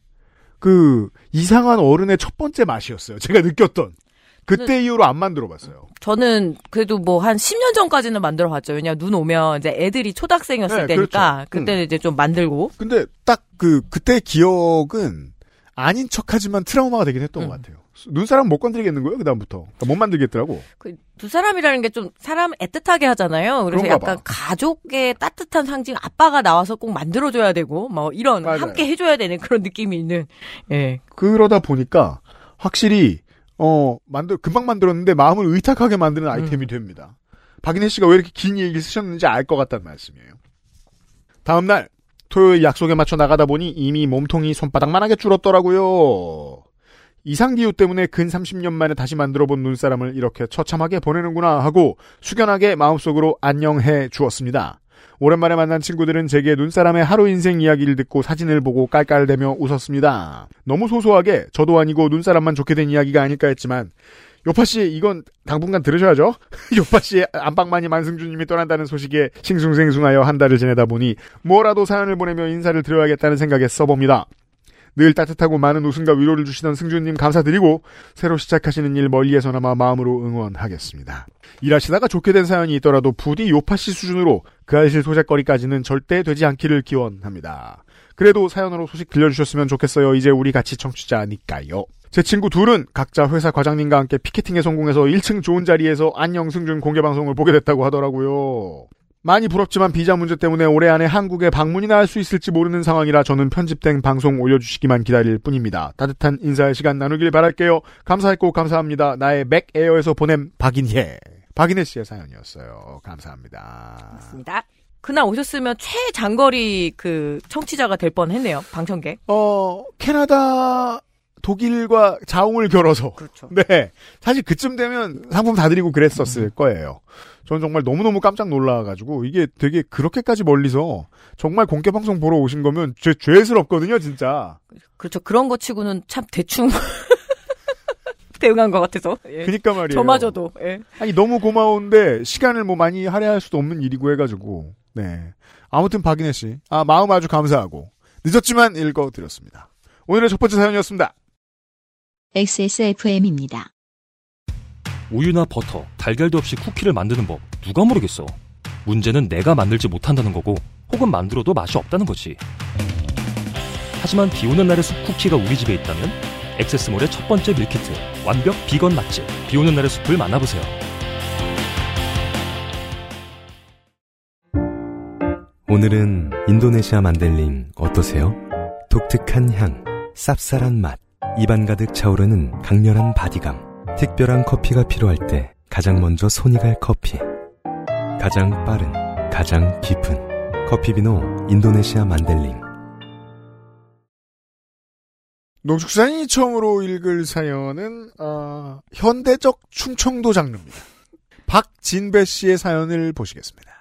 그 이상한 어른의 첫 번째 맛이었어요. 제가 느꼈던. 그때 이후로 안 만들어 봤어요. 저는 그래도 뭐 한 10년 전까지는 만들어 봤죠. 왜냐 눈 오면 이제 애들이 초등학생이었을 네, 때니까 그렇죠. 그때는 이제 좀 만들고 근데 딱 그 그때 기억은 아닌 척하지만 트라우마가 되긴 했던 음. 것 같아요. 눈사람 못 건드리겠는 거예요. 그 다음부터 그러니까 못 만들겠더라고. 그 두 사람이라는 게 좀 사람 애틋하게 하잖아요. 그래서 약간 봐. 가족의 따뜻한 상징 아빠가 나와서 꼭 만들어줘야 되고 뭐 이런 맞아요. 함께 해줘야 되는 그런 느낌이 있는 예 그러다 보니까 확실히 어 만들 금방 만들었는데 마음을 의탁하게 만드는 음. 아이템이 됩니다. 박인혜 씨가 왜 이렇게 긴 얘기를 쓰셨는지 알 것 같다는 말씀이에요. 다음 날 토요일 약속에 맞춰 나가다 보니 이미 몸통이 손바닥만하게 줄었더라고요. 이상기후 때문에 근 30년 만에 다시 만들어본 눈사람을 이렇게 처참하게 보내는구나 하고 숙연하게 마음속으로 안녕해 주었습니다. 오랜만에 만난 친구들은 제게 눈사람의 하루 인생 이야기를 듣고 사진을 보고 깔깔대며 웃었습니다. 너무 소소하게 저도 아니고 눈사람만 좋게 된 이야기가 아닐까 했지만 요파 씨 이건 당분간 들으셔야죠. 요파 씨의 안방마니 만승주님이 떠난다는 소식에 싱숭생숭하여 한 달을 지내다 보니 뭐라도 사연을 보내며 인사를 드려야겠다는 생각에 써봅니다. 늘 따뜻하고 많은 웃음과 위로를 주시던 승주님 감사드리고 새로 시작하시는 일 멀리에서나마 마음으로 응원하겠습니다. 일하시다가 좋게 된 사연이 있더라도 부디 요파씨 수준으로 그 알실 소재거리까지는 절대 되지 않기를 기원합니다. 그래도 사연으로 소식 들려주셨으면 좋겠어요. 이제 우리 같이 청취자니까요. 제 친구 둘은 각자 회사 과장님과 함께 피케팅에 성공해서 1층 좋은 자리에서 안녕 승준 공개 방송을 보게 됐다고 하더라고요. 많이 부럽지만 비자 문제 때문에 올해 안에 한국에 방문이나 할 수 있을지 모르는 상황이라 저는 편집된 방송 올려주시기만 기다릴 뿐입니다. 따뜻한 인사의 시간 나누길 바랄게요. 감사했고 감사합니다. 나의 맥에어에서 보냄 박인혜. 박인혜 씨의 사연이었어요. 감사합니다. 맞습니다. 그날 오셨으면 최장거리 그 청취자가 될 뻔했네요. 방청객. 어, 캐나다, 독일과 자웅을 겨뤄서. 그렇죠. 네. 사실 그쯤 되면 상품 다 드리고 그랬었을 거예요. 저는 정말 너무너무 깜짝 놀라가지고, 이게 되게 그렇게까지 멀리서 정말 공개방송 보러 오신 거면 죄, 죄스럽거든요, 진짜. 그렇죠. 그런 거 치고는 참 대충 대응한 것 같아서. 예. 그니까 말이에요. 저마저도. 예. 아니, 너무 고마운데, 시간을 뭐 많이 할애할 수도 없는 일이고 해가지고, 네. 아무튼 박인혜 씨, 아, 마음 아주 감사하고, 늦었지만 읽어드렸습니다. 오늘의 첫 번째 사연이었습니다. XSFM입니다. 우유나 버터, 달걀도 없이 쿠키를 만드는 법 누가 모르겠어. 문제는 내가 만들지 못한다는 거고 혹은 만들어도 맛이 없다는 거지. 하지만 비 오는 날의 숲 쿠키가 우리 집에 있다면 XS몰의 첫 번째 meal kit 완벽 비건 맛집 비 오는 날의 숲을 만나보세요. 오늘은 인도네시아 만델링 어떠세요? 독특한 향, 쌉쌀한 맛, 입안 가득 차오르는 강렬한 바디감. 특별한 커피가 필요할 때 가장 먼저 손이 갈 커피. 가장 빠른, 가장 깊은 커피비노 인도네시아 만델링. 농축산인이 처음으로 읽을 사연은 어, 현대적 충청도 장르입니다. 박진배 씨의 사연을 보시겠습니다.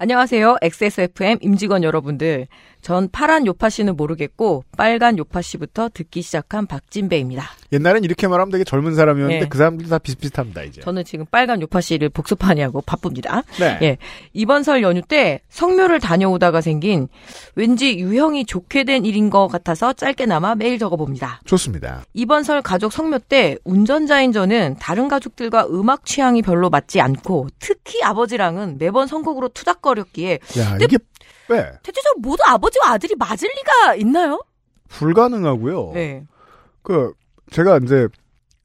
안녕하세요. XSFM 임직원 여러분들. 전 파란 요파 씨는 모르겠고 빨간 요파 씨부터 듣기 시작한 박진배입니다. 옛날엔 이렇게 말하면 되게 젊은 사람이었는데 예. 그 사람들 다 비슷비슷합니다 이제. 저는 지금 빨간 요파 씨를 복습하냐고 바쁩니다. 네. 예. 이번 설 연휴 때 성묘를 다녀오다가 생긴 왠지 유형이 좋게 된 일인 것 같아서 짧게나마 메일 적어봅니다. 좋습니다. 이번 설 가족 성묘 때 운전자인 저는 다른 가족들과 음악 취향이 별로 맞지 않고 특히 아버지랑은 매번 선곡으로 투닥거렸기에 야 이게 왜 대체적으로 모두 아버지와 아들이 맞을 리가 있나요? 불가능하고요. 네. 그 제가 이제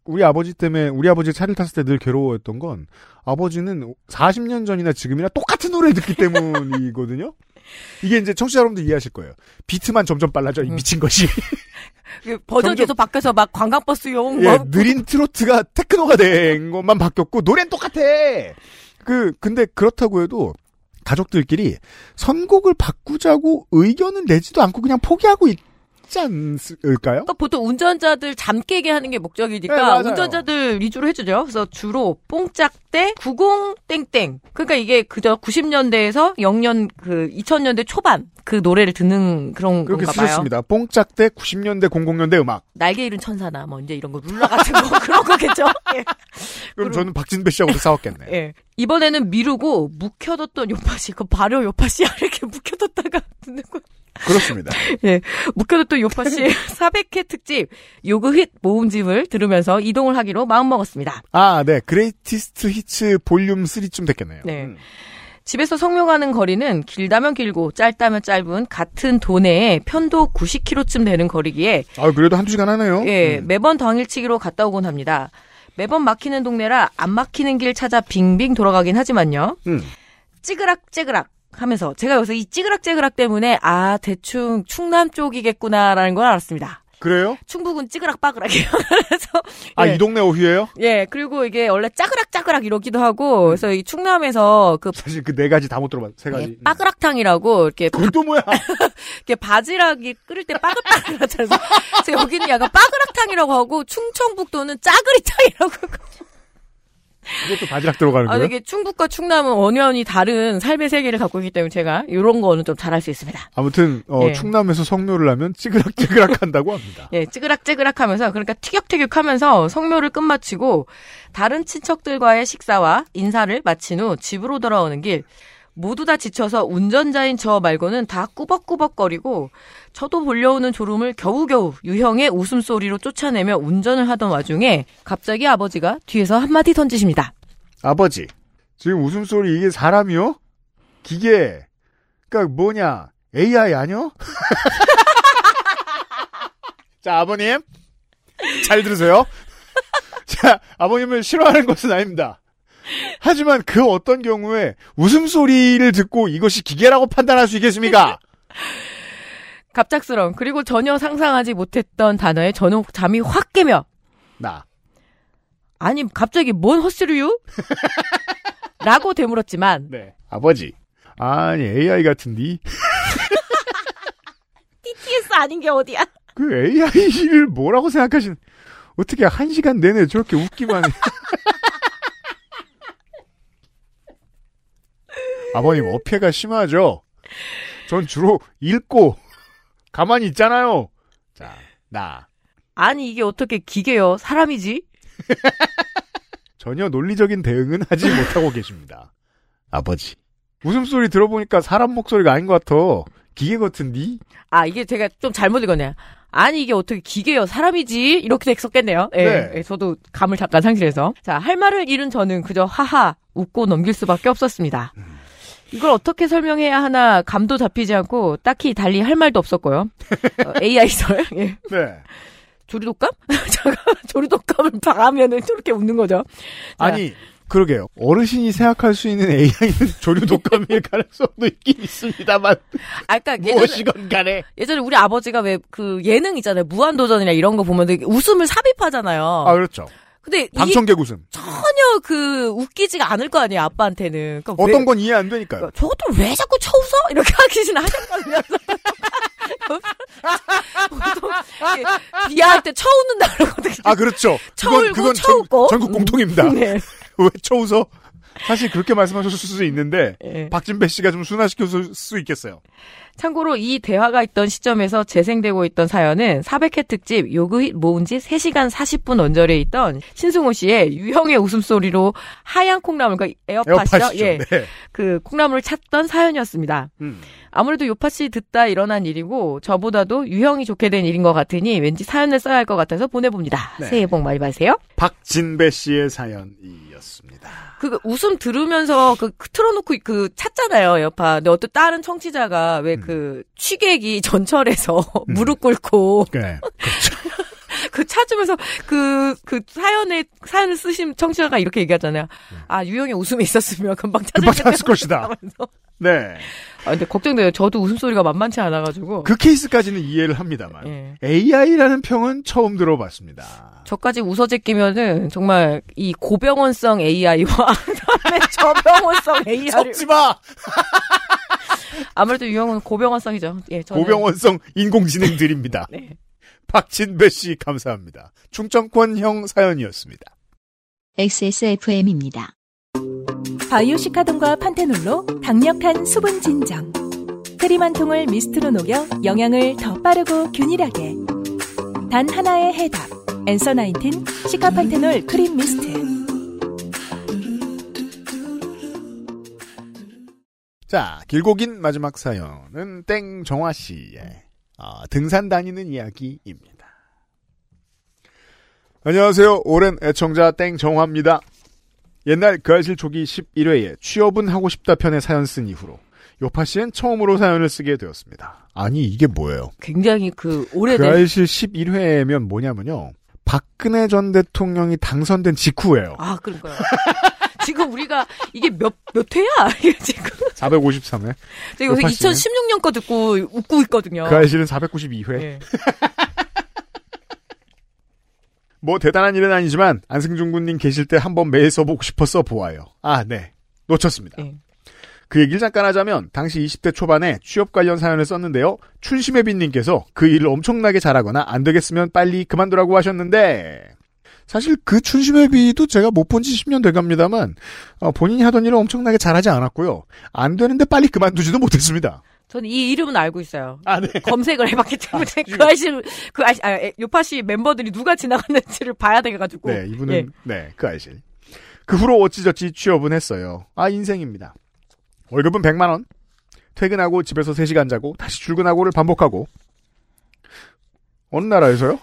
우리 아버지 때문에 우리 아버지 차를 탔을 때 늘 괴로워했던 건 아버지는 40년 전이나 지금이나 똑같은 노래 듣기 때문이거든요. 이게 이제 청취자 여러분들 이해하실 거예요. 비트만 점점 빨라져 이 음. 미친 것이. 그 버전 점점- 계속 바뀌어서 막 관광버스용 예, 뭐 느린 트로트가 테크노가 된 것만 바뀌었고 노래는 똑같아. 그 근데 그렇다고 해도 가족들끼리 선곡을 바꾸자고 의견은 내지도 않고 그냥 포기하고 있 지 않을까요? 그러니까 보통 운전자들 잠 깨게 하는 게 목적이니까 네. 운전자들 위주로 해주죠. 그래서 주로 뽕짝대 90땡땡. 그러니까 이게 그저 90년대에서 0년 그 2000년대 초반 그 노래를 듣는 그런 그렇게 건가 봐요. 쓰셨습니다. 뽕짝대 90년대 00년대 음악. 날개 잃은 천사나 뭐 이제 이런 거 룰라 같은 거 그런 거겠죠. 예. 그럼 그럼- 저는 박진배 씨하고도 싸웠겠네. 예. 이번에는 미루고 묵혀뒀던 요파시, 그 발효 요파시 이렇게 묵혀뒀다가 듣는 거. 그렇습니다. 묵혀뒀던 요파시 400회 특집 요그 힛 모음집을 들으면서 이동을 하기로 마음먹었습니다. 아, 네. Greatest Hits Volume 3쯤 됐겠네요. 네. 음. 집에서 성묘 가는 거리는 길다면 길고 짧다면 짧은 같은 도내에 편도 90km쯤 되는 거리기에 아, 그래도 한두 시간 하네요. 예, 음. 매번 당일치기로 갔다 오곤 합니다. 매번 막히는 동네라 안 막히는 길 찾아 빙빙 돌아가긴 하지만요. 음. 찌그락 찌그락 하면서 제가 여기서 이 찌그락찌그락 때문에 아 대충 충남 쪽이겠구나라는 걸 알았습니다. 그래요? 충북은 찌그락빠그락이에요. 그래서 아, 예. 이 동네 오휘예요? 예 그리고 이게 원래 짜그락짜그락 이러기도 하고 그래서 이 충남에서 그 사실 그 네 가지 다 못 들어봤, 세 가지. 예, 빠그락탕이라고 이렇게 그건 또 뭐야? 이렇게 바지락이 끓일 때 빠글빠글하잖아요. 그래서 여기는 약간 빠그락탕이라고 하고 충청북도는 짜그리탕이라고. 이것도 바지락 들어가는 아, 거예요? 이게 충북과 충남은 원연이 다른 삶의 세계를 갖고 있기 때문에 제가 이런 거는 좀 잘할 수 있습니다. 아무튼 어, 예. 충남에서 성묘를 하면 찌그락찌그락 한다고 합니다. 예, 찌그락찌그락 하면서, 그러니까 티격태격 하면서 성묘를 끝마치고, 다른 친척들과의 식사와 인사를 마친 후 집으로 돌아오는 길, 모두 다 지쳐서 운전자인 저 말고는 다 꾸벅꾸벅거리고, 저도 몰려오는 졸음을 겨우겨우 유형의 웃음소리로 쫓아내며 운전을 하던 와중에, 갑자기 아버지가 뒤에서 한마디 던지십니다. 아버지, 지금 웃음소리 이게 사람이요? 기계. 그니까 뭐냐? AI 아니요? 자, 아버님. 잘 들으세요. 자, 아버님을 싫어하는 것은 아닙니다. 하지만 그 어떤 경우에 웃음소리를 듣고 이것이 기계라고 판단할 수 있겠습니까? 갑작스러운, 그리고 전혀 상상하지 못했던 단어에 저는 잠이 확 깨며, 나. 아니, 갑자기 뭔 헛소리유? 라고 되물었지만, 네. 아버지. 아니, AI 같은디? TS 아닌 게 어디야? 그 AI를 뭐라고 생각하시는, 어떻게 한 시간 내내 저렇게 웃기만 해. 아버님, 어폐가 심하죠? 전 주로 읽고, 가만히 있잖아요. 자, 나. 아니 이게 어떻게 기계요? 사람이지? 전혀 논리적인 대응은 하지 못하고 계십니다. 아버지. 웃음소리 들어보니까 사람 목소리가 아닌 것 같아. 기계 같은디? 아 이게 제가 좀 잘못 읽었네요. 아니 이게 어떻게 기계요? 사람이지? 이렇게 됐었겠네요. 예, 네. 예, 저도 감을 잠깐 상실해서. 자, 할 말을 잃은 저는 그저 하하 웃고 넘길 수밖에 없었습니다. 이걸 어떻게 설명해야 하나 감도 잡히지 않고 딱히 달리 할 말도 없었고요. 어, AI설. 예. 네. 조리독감? 제가 조리독감을 당하면은 저렇게 웃는 거죠. 자, 아니, 그러게요. 어르신이 생각할 수 있는 AI는 조류 독감일 가능성도 있긴 있습니다만 아, 그러니까 예전에, 무엇이건 간에 예전에 우리 아버지가 왜 그 예능 있잖아요. 무한도전이나 이런 거 보면 되게 웃음을 삽입하잖아요. 아 그렇죠. 근데 방청객 웃음. 전혀 그 웃기지가 않을 거 아니에요. 아빠한테는. 그러니까 왜- 어떤 건 이해 안 되니까요. 그러니까 저것도 왜 자꾸 쳐웃어? 이렇게 하기는. 보통 이렇게 비하할 때 쳐웃는 다 그러거든요. 아 그렇죠. 쳐울고 그건 쳐웃고. 전, 국 공통입니다. 네. 왜 쳐웃어? 사실 그렇게 말씀하셨을 수도 있는데 예. 박진배 씨가 좀 순화시켰을 수 있겠어요. 참고로 이 대화가 있던 시점에서 재생되고 있던 사연은 400회 특집 요그힛 모은 지 3시간 40분 언저리에 있던 신승호 씨의 유형의 웃음소리로 하얀 콩나물, 그러니까 에어팟이요? 에어팟이죠. 예. 네. 그 콩나물을 찾던 사연이었습니다. 음. 아무래도 요파 씨 듣다 일어난 일이고 저보다도 유형이 좋게 된 일인 것 같으니 왠지 사연을 써야 할 것 같아서 보내봅니다. 네. 새해 복 많이 받으세요. 박진배 씨의 사연이었습니다. 그 웃음 들으면서 그 틀어놓고 그 찾잖아요 에어팟. 근데 어떤 다른 청취자가 왜그 취객이 전철에서 무릎 꿇고 네. 그 찾으면서 그, 그 사연에, 사연을 쓰신 청취자가 이렇게 얘기하잖아요. 아, 유형의 웃음이 있었으면 금방 찾을 금방. 찾았을 것이다. 네. 아, 근데 걱정돼요. 저도 웃음소리가 만만치 않아가지고. 그 케이스까지는 이해를 합니다만 예. AI라는 평은 처음 들어봤습니다. 저까지 웃어제 끼면은 정말 이 고병원성 AI와 그다음에 저병원성 AI를 섞지 마. 아무래도 유형은 고병원성이죠. 예, 저는 고병원성 인공지능 드립니다. 네. 박진배 씨 감사합니다. 충청권형 사연이었습니다. XSFM입니다. 바이오시카돈과 판테놀로 강력한 수분 진정. 크림 한 통을 미스트로 녹여 영양을 더 빠르고 균일하게. 단 하나의 해답. 엔서 나인틴 시카판테놀 크림 미스트. 자, 길고 긴 마지막 사연은 땡정화 씨의 아, 등산 다니는 이야기입니다. 안녕하세요. 오랜 애청자 땡정화입니다. 옛날 그 알실 초기 11회에 취업은 하고 싶다 편의 사연 쓴 이후로 요파 씨엔 처음으로 사연을 쓰게 되었습니다. 아니 이게 뭐예요? 굉장히 그그 오래된 알실 11회면 뭐냐면요. 박근혜 전 대통령이 당선된 직후예요. 아 그러니까요. 지금 우리가 이게 몇 몇 회야? 이게 지금 453회. 제가 요새 요파 씨는? 2016년 거 듣고 웃고 있거든요. 그 알실은 492회. 예. 뭐 대단한 일은 아니지만 안승준 군님 계실 때 한번 메일 써보고 싶어서 보아요. 아, 네. 놓쳤습니다. 예. 그 얘기를 잠깐 하자면 당시 20대 초반에 취업 관련 사연을 썼는데요. 춘심혜빈님께서 그 일을 엄청나게 잘하거나 안 되겠으면 빨리 그만두라고 하셨는데 사실 그 춘심혜비도 제가 못 본 지 10년 돼갑니다만 어, 본인이 하던 일을 엄청나게 잘하지 않았고요. 안 되는데 빨리 그만두지도 못했습니다. 저는 이 이름은 알고 있어요. 아, 네. 검색을 해봤기 때문에 그 아실 그 아실 아, 에, 요파 씨 멤버들이 누가 지나갔는지를 봐야 돼가지고. 네, 이분은 예. 네, 그 아실. 그 후로 어찌저찌 취업은 했어요. 아, 인생입니다. 월급은 100만 원. 퇴근하고 집에서 3시간 자고 다시 출근하고를 반복하고 어느 나라에서요?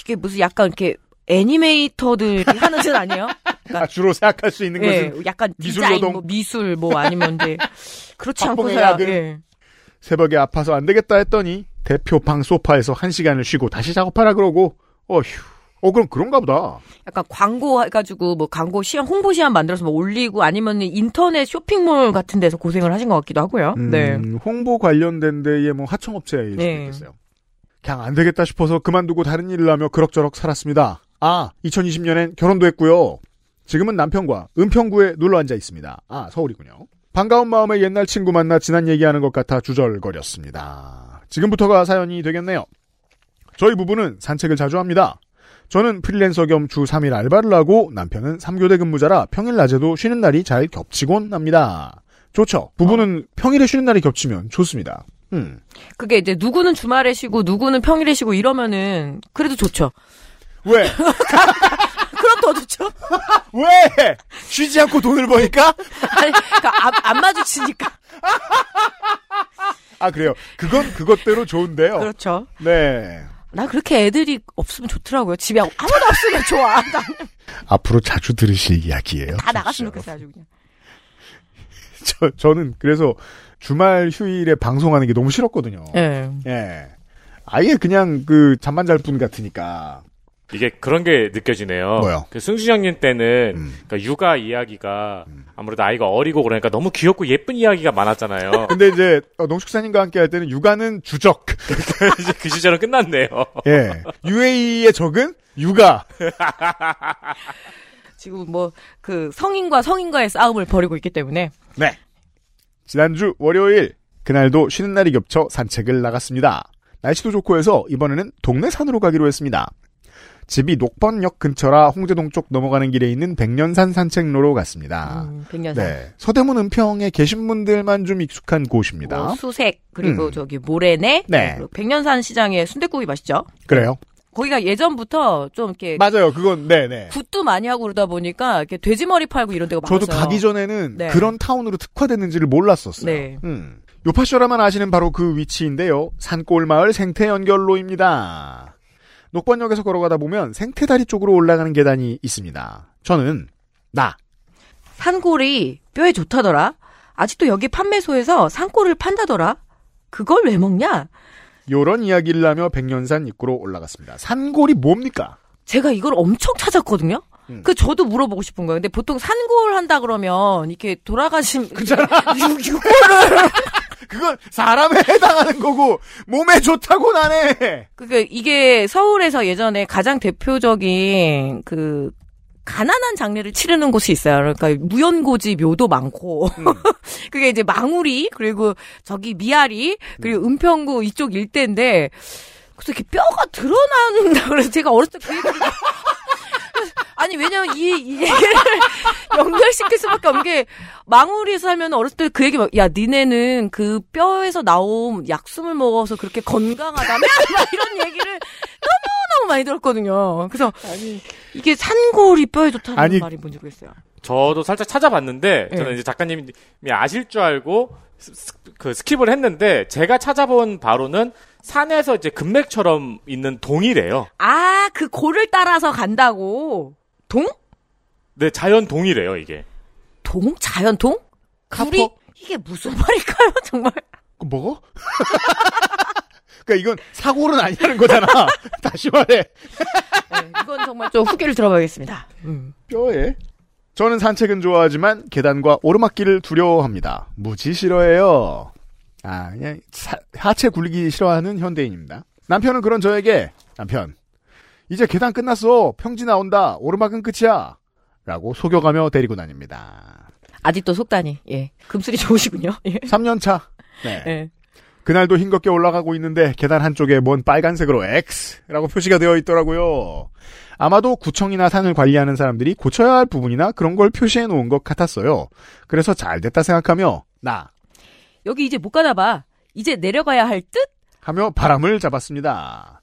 이게 무슨 약간 이렇게 애니메이터들이 하는 짓 아니에요? 아, 주로 생각할 수 있는 예, 것은 약간 미술 노동. 뭐 미술 뭐 아니면 이제 그렇지 않고서야. 예. 새벽에 아파서 안 되겠다 했더니 대표 방 소파에서 1시간을 쉬고 다시 작업하라 그러고 어휴. 어 그럼 그런가 보다. 약간 광고 해가지고 뭐 광고 시험 홍보 시험 만들어서 뭐 올리고 아니면 인터넷 쇼핑몰 같은 데서 고생을 하신 것 같기도 하고요. 음, 네. 홍보 관련된 데에 뭐 하청업체일 수도 네. 있겠어요. 그냥 안 되겠다 싶어서 그만두고 다른 일을 하며 그럭저럭 살았습니다. 아, 2020년엔 결혼도 했고요. 지금은 남편과 은평구에 놀러 앉아 있습니다. 아, 서울이군요. 반가운 마음에 옛날 친구 만나 지난 얘기하는 것 같아 주절거렸습니다. 지금부터가 사연이 되겠네요. 저희 부부는 산책을 자주 합니다. 저는 프리랜서 겸 주 3일 알바를 하고 남편은 3교대 근무자라 평일 낮에도 쉬는 날이 잘 겹치곤 합니다. 좋죠. 부부는 평일에 쉬는 날이 겹치면 좋습니다. 음. 그게 이제 누구는 주말에 쉬고 누구는 평일에 쉬고 이러면은 그래도 좋죠. 왜? 그럼 더 좋죠. 왜? 쉬지 않고 돈을 버니까? 아니, 그러니까 안, 안 마주치니까. 아, 그래요. 그건 그것대로 좋은데요. 그렇죠. 네. 난 그렇게 애들이 없으면 좋더라고요. 집에 아무도 없으면 좋아. 난 앞으로 자주 들으실 이야기예요. 다 나갔으면. 좋겠어요, 아주 그냥. 저, 저는 그래서 주말 휴일에 방송하는 게 너무 싫었거든요. 예. 예. 아예 그냥 그 잠만 잘 뿐 같으니까. 이게 그런 게 느껴지네요. 뭐요? 그 승준 형님 때는 음. 그러니까 육아 이야기가 아무래도 아이가 어리고 그러니까 너무 귀엽고 예쁜 이야기가 많았잖아요. 근데 이제 어, 농축사님과 함께 할 때는 육아는 주적. 이제 그 시절은 끝났네요. 예. UAE의 적은 육아. 지금 뭐 그 성인과 성인과의 싸움을 벌이고 있기 때문에 네. 지난주 월요일 그날도 쉬는 날이 겹쳐 산책을 나갔습니다. 날씨도 좋고 해서 이번에는 동네 산으로 가기로 했습니다. 집이 녹번역 근처라 홍제동 쪽 넘어가는 길에 있는 백년산 산책로로 갔습니다. 음, 백년산 네. 서대문 은평에 계신 분들만 좀 익숙한 곳입니다. 뭐 수색 그리고 음. 저기 모래내 네. 백년산 시장에 순댓국이 맛있죠. 그래요? 거기가 예전부터 좀 이렇게 맞아요. 그건 네네. 굿도 많이 하고 그러다 보니까 이렇게 돼지 머리 팔고 이런 데가 저도 많았어요. 가기 전에는 네. 그런 타운으로 특화됐는지를 몰랐었어요. 네. 음. 요파쇼라만 아시는 바로 그 위치인데요. 산골마을 생태 연결로입니다. 녹번역에서 걸어가다 보면 생태다리 쪽으로 올라가는 계단이 있습니다. 저는 나 산골이 뼈에 좋다더라. 아직도 여기 판매소에서 산골을 판다더라. 그걸 왜 먹냐? 요런 이야기를 하며 백년산 입구로 올라갔습니다. 산골이 뭡니까? 제가 이걸 엄청 찾았거든요. 음. 그 저도 물어보고 싶은 거예요. 근데 보통 산골 한다 그러면 이렇게 돌아가신 육- 육골을 그건 사람에 해당하는 거고 몸에 좋다고 나네. 그게 이게 서울에서 예전에 가장 대표적인 그 가난한 장례를 치르는 곳이 있어요. 그러니까 무연고지 묘도 많고 그게 이제 망우리 그리고 저기 미아리 그리고 은평구 이쪽 일대인데 그래서 이렇게 뼈가 드러난다 그래서 제가 어렸을 때 그 얘기를 아니 왜냐면 이, 이 얘기를 연결시킬 수밖에 없는 게 망우리에서 살면 어렸을 때 그 얘기 막 야 니네는 그 뼈에서 나온 약숨을 먹어서 그렇게 건강하다며 막 이런 얘기를 너무너무 많이 들었거든요. 그래서 이게 산골이 뼈에 좋다는 아니, 말이 뭔지 모르겠어요. 저도 살짝 찾아봤는데 네. 저는 이제 작가님이 아실 줄 알고 스- 스- 그 skip을 했는데 제가 찾아본 바로는 산에서 이제 금맥처럼 있는 동이래요. 아, 그 골을 따라서 간다고. 동? 네, 자연 동이래요, 이게. 동? 자연동? 굴이? 이게 무슨 말일까요, 정말? 그거 먹어? 그러니까 이건 사골은 아니라는 거잖아. 다시 말해. 네, 이건 정말 좀 후기를 들어봐야겠습니다. 음. 뼈에. 저는 산책은 좋아하지만 계단과 오르막길을 두려워합니다. 무지 싫어해요. 아, 그냥 사- 하체 굴리기 싫어하는 현대인입니다. 남편은 그런 저에게 남편 이제 계단 끝났어. 평지 나온다. 오르막은 끝이야. 라고 속여가며 데리고 다닙니다. 아직도 속다니, 예. 금술이 좋으시군요. 예. 3년 차. 네. 예. 그날도 흰겁게 올라가고 있는데 계단 한쪽에 뭔 빨간색으로 X라고 표시가 되어 있더라고요. 아마도 구청이나 산을 관리하는 사람들이 고쳐야 할 부분이나 그런 걸 표시해 놓은 것 같았어요. 그래서 잘 됐다 생각하며 나 여기 이제 못 가나 봐. 이제 내려가야 할 듯? 하며 바람을 잡았습니다.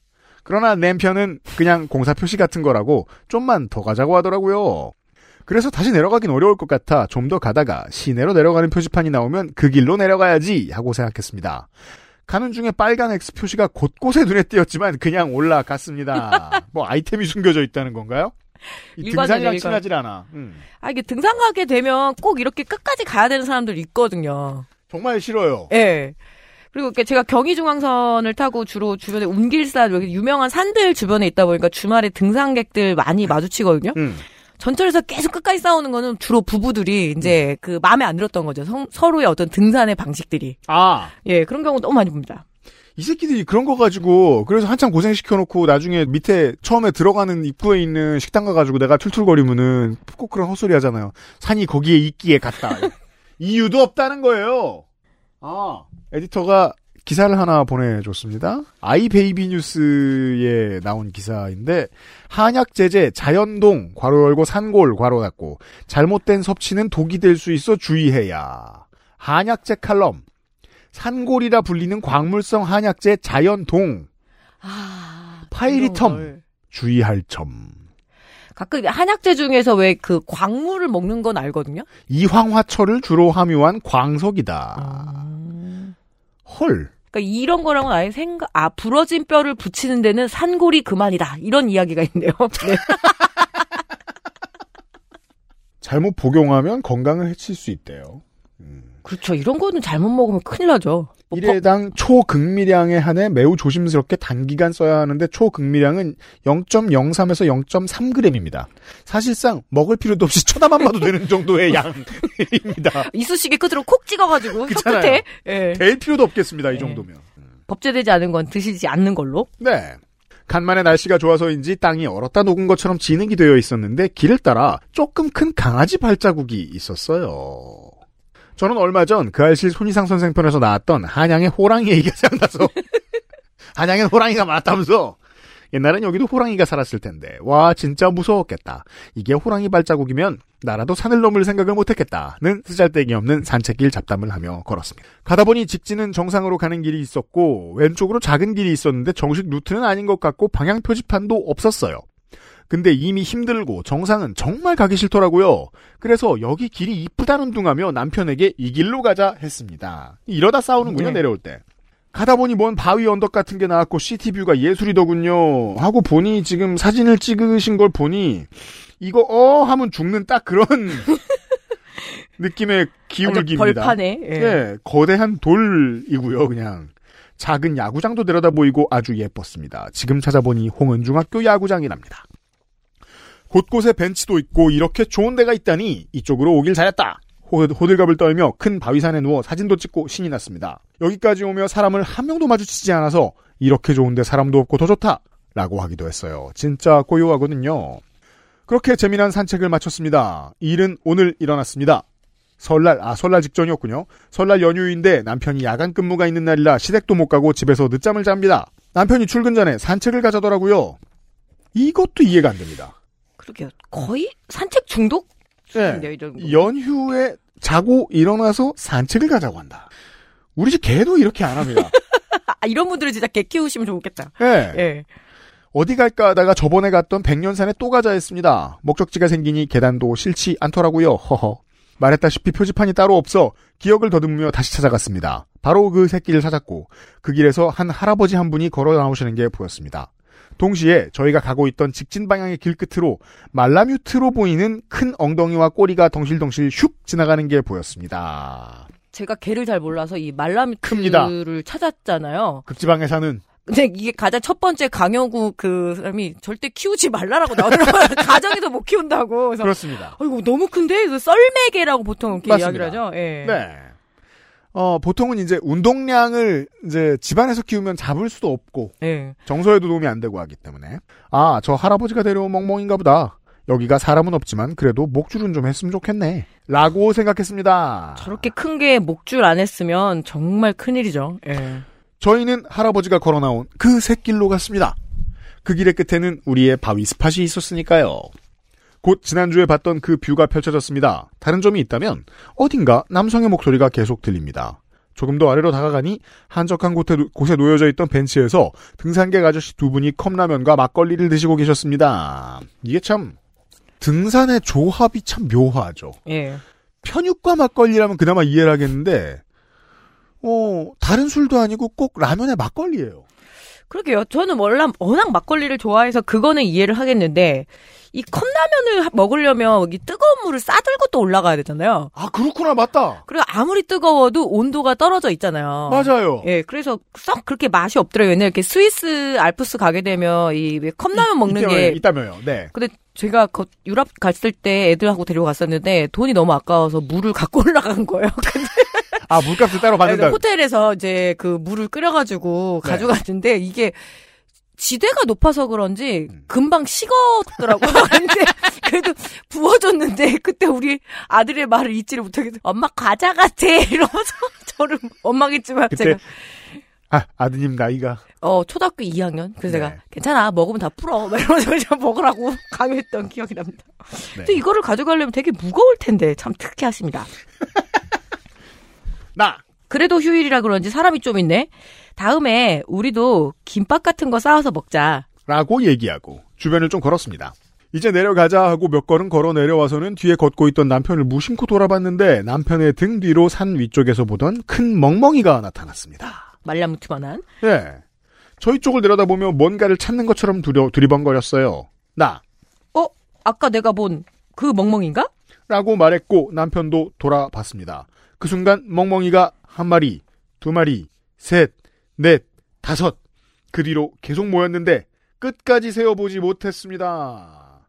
그러나 남편은 그냥 공사 표시 같은 거라고 좀만 더 가자고 하더라고요. 그래서 다시 내려가긴 어려울 것 같아 좀 더 가다가 시내로 내려가는 표지판이 나오면 그 길로 내려가야지 하고 생각했습니다. 가는 중에 빨간 X 표시가 곳곳에 눈에 띄었지만 그냥 올라갔습니다. 뭐 아이템이 숨겨져 있다는 건가요? 등산이랑. 친하질 않아. 음. 아, 이게 등산 가게 되면 꼭 이렇게 끝까지 가야 되는 사람들 있거든요. 정말 싫어요. 예. 그리고 제가 경의중앙선을 타고 주로 주변에 운길산, 유명한 산들 주변에 있다 보니까 주말에 등산객들 많이 마주치거든요. 음. 전철에서 계속 끝까지 싸우는 거는 주로 부부들이 이제 그 마음에 안 들었던 거죠. 성- 서로의 어떤 등산의 방식들이. 아, 예, 그런 경우 너무 많이 봅니다. 이 새끼들이 그런 거 가지고 그래서 한참 고생시켜놓고 나중에 밑에 처음에 들어가는 입구에 있는 식당 가가지고 내가 툴툴거리면은 꼭 그런 헛소리 하잖아요. 산이 거기에 있기에 갔다. 이유도 없다는 거예요. 아 에디터가 기사를 하나 보내줬습니다. 아이베이비 뉴스에 나온 기사인데 한약 제제 자연동 괄호 열고 산골 괄호 닫고 잘못된 섭취는 독이 될 수 있어 주의해야. 한약제 칼럼 산골이라 불리는 광물성 한약재 자연동 아, Pyritum. 주의할 점. 가끔 한약재 중에서 왜 그 광물을 먹는 건 알거든요. 이황화철을 주로 함유한 광석이다. 아. 헐. 그러니까 이런 거랑은 아예 생각, 아, 부러진 뼈를 붙이는 데는 산골이 그만이다. 이런 이야기가 있네요. 네. 잘못 복용하면 건강을 해칠 수 있대요. 그렇죠. 이런 거는 잘못 먹으면 큰일 나죠. 뭐 일회당 초극미량에 한해 매우 조심스럽게 단기간 써야 하는데 초극미량은 0.03에서 0.3g입니다. 사실상 먹을 필요도 없이 쳐다만 봐도 되는 정도의 양입니다. 이쑤시개 끝으로 콕 찍어가지고 혀 그렇잖아요. 끝에 예. 될 필요도 없겠습니다. 이 네. 정도면. 법제되지 않은 건 드시지 않는 걸로. 네. 간만에 날씨가 좋아서인지 땅이 얼었다 녹은 것처럼 진흙이 되어 있었는데 길을 따라 조금 큰 강아지 발자국이 있었어요. 저는 얼마 전 그 알실 손희상 선생 편에서 나왔던 한양의 호랑이 얘기가 생각나서 한양엔 호랑이가 많았다면서 옛날엔 여기도 호랑이가 살았을 텐데 와 진짜 무서웠겠다. 이게 호랑이 발자국이면 나라도 산을 넘을 생각을 못했겠다는 쓰잘데기 없는 산책길 잡담을 하며 걸었습니다. 가다 보니 직진은 정상으로 가는 길이 있었고 왼쪽으로 작은 길이 있었는데 정식 루트는 아닌 것 같고 방향 표지판도 없었어요. 근데 이미 힘들고 정상은 정말 가기 싫더라고요. 그래서 여기 길이 이쁘다는 둥하며 남편에게 이 길로 가자 했습니다. 이러다 싸우는군요 네. 내려올 때. 가다 보니 뭔 바위 언덕 같은 게 나왔고 시티뷰가 예술이더군요. 하고 보니 지금 사진을 찍으신 걸 보니 이거 어 하면 죽는 딱 그런 느낌의 기울기입니다. 벌판에. 예. 예, 거대한 돌이고요, 그냥. 작은 야구장도 내려다 보이고 아주 예뻤습니다. 지금 찾아보니 홍은중학교 야구장이랍니다. 곳곳에 벤치도 있고 이렇게 좋은 데가 있다니 이쪽으로 오길 잘했다. 호- 호들갑을 떨며 큰 바위산에 누워 사진도 찍고 신이 났습니다. 여기까지 오며 사람을 한 명도 마주치지 않아서 이렇게 좋은데 사람도 없고 더 좋다. 라고 하기도 했어요. 진짜 고요하거든요. 그렇게 재미난 산책을 마쳤습니다. 일은 오늘 일어났습니다. 설날, 아, 설날 직전이었군요. 설날 연휴인데 남편이 야간 근무가 있는 날이라 시댁도 못 가고 집에서 늦잠을 잡니다. 남편이 출근 전에 산책을 가자더라고요. 이것도 이해가 안 됩니다. 그러게요. 거의 산책 중독? 네. 연휴에 자고 일어나서 산책을 가자고 한다. 우리 집 개도 이렇게 안 합니다. 아, 이런 분들은 진짜 개 키우시면 좋겠다. 예. 예. 어디 갈까 하다가 저번에 갔던 백년산에 또 가자 했습니다. 목적지가 생기니 계단도 싫지 않더라고요. 허허. 말했다시피 표지판이 따로 없어 기억을 더듬으며 다시 찾아갔습니다. 바로 그 새끼를 찾았고 그 길에서 한 할아버지 한 분이 걸어 나오시는 게 보였습니다. 동시에 저희가 가고 있던 직진 방향의 길 끝으로 말라뮤트로 보이는 큰 엉덩이와 꼬리가 덩실덩실 슉 지나가는 게 보였습니다. 제가 개를 잘 몰라서 이 큽니다. 말라미트를 찾았잖아요. 극지방에 사는 근데 이게 가장 첫 번째 강영구 그 사람이 절대 키우지 말라라고 나오더라고요. 가정에서 못 키운다고. 그래서 그렇습니다. 아이고 너무 큰데 그 썰매개라고 보통 이렇게 맞습니다. 이야기를 하죠. 예. 네. 어, 보통은 이제 운동량을 이제 집안에서 키우면 잡을 수도 없고 예. 정서에도 도움이 안 되고 하기 때문에 아, 저 할아버지가 데려온 멍멍인가 보다. 여기가 사람은 없지만 그래도 목줄은 좀 했으면 좋겠네. 라고 생각했습니다. 저렇게 큰 게 목줄 안 했으면 정말 큰일이죠. 예. 저희는 할아버지가 걸어 나온 그 샛길로 갔습니다. 그 길의 끝에는 우리의 바위 스팟이 있었으니까요. 곧 지난주에 봤던 그 뷰가 펼쳐졌습니다. 다른 점이 있다면 어딘가 남성의 목소리가 계속 들립니다. 조금 더 아래로 다가가니 한적한 곳에, 곳에 놓여져 있던 벤치에서 등산객 아저씨 두 분이 컵라면과 막걸리를 드시고 계셨습니다. 이게 참 등산의 조합이 참 묘하죠. 예. 편육과 막걸리라면 그나마 이해를 하겠는데 어 다른 술도 아니고 꼭 라면에 막걸리예요. 그러게요. 저는 원래 워낙 막걸리를 좋아해서 그거는 이해를 하겠는데 이 컵라면을 하- 먹으려면 여기 뜨거운 물을 싸들고 또 올라가야 되잖아요. 아 그렇구나 맞다. 그리고 아무리 뜨거워도 온도가 떨어져 있잖아요. 맞아요. 예, 그래서 썩 그렇게 맛이 없더라고요. 옛날에 이렇게 스위스 알프스 가게 되면 이왜 컵라면 먹는 이따며요, 게 이따며요. 네. 근데 제가 거- 유럽 갔을 때 애들하고 데리고 갔었는데 돈이 너무 아까워서 물을 갖고 올라간 거예요. 근데 아 물값을 따로 받는다. 호텔에서 이제 그 물을 끓여가지고 네. 가져갔는데 이게 지대가 높아서 그런지 음. 금방 식었더라고요. 근데 그래도 부어줬는데 그때 우리 아들의 말을 잊지를 못하겠어. 엄마 과자 같아 이러면서 저를 원망했지만 그때 제가 아 아드님 나이가 어 초등학교 2학년 그래서 네. 제가 괜찮아 먹으면 다 풀어 막 이러면서 그냥 먹으라고 강요했던 기억이 납니다. 네. 근데 이거를 가져가려면 되게 무거울 텐데 참 특이하십니다. 나 그래도 휴일이라 그런지 사람이 좀 있네. 다음에 우리도 김밥 같은 거 싸와서 먹자. 라고 얘기하고 주변을 좀 걸었습니다. 이제 내려가자 하고 몇 걸음 걸어 내려와서는 뒤에 걷고 있던 남편을 무심코 돌아봤는데 남편의 등 뒤로 산 위쪽에서 보던 큰 멍멍이가 나타났습니다. 말라무트만한. 예. 저희 쪽을 내려다보며 뭔가를 찾는 것처럼 두려, 두리번거렸어요. 나. 어? 아까 내가 본 그 멍멍인가? 라고 말했고 남편도 돌아봤습니다. 그 순간 멍멍이가 한 마리, 두 마리, 셋, 넷, 다섯. 그 뒤로 계속 모였는데 끝까지 세어보지 못했습니다.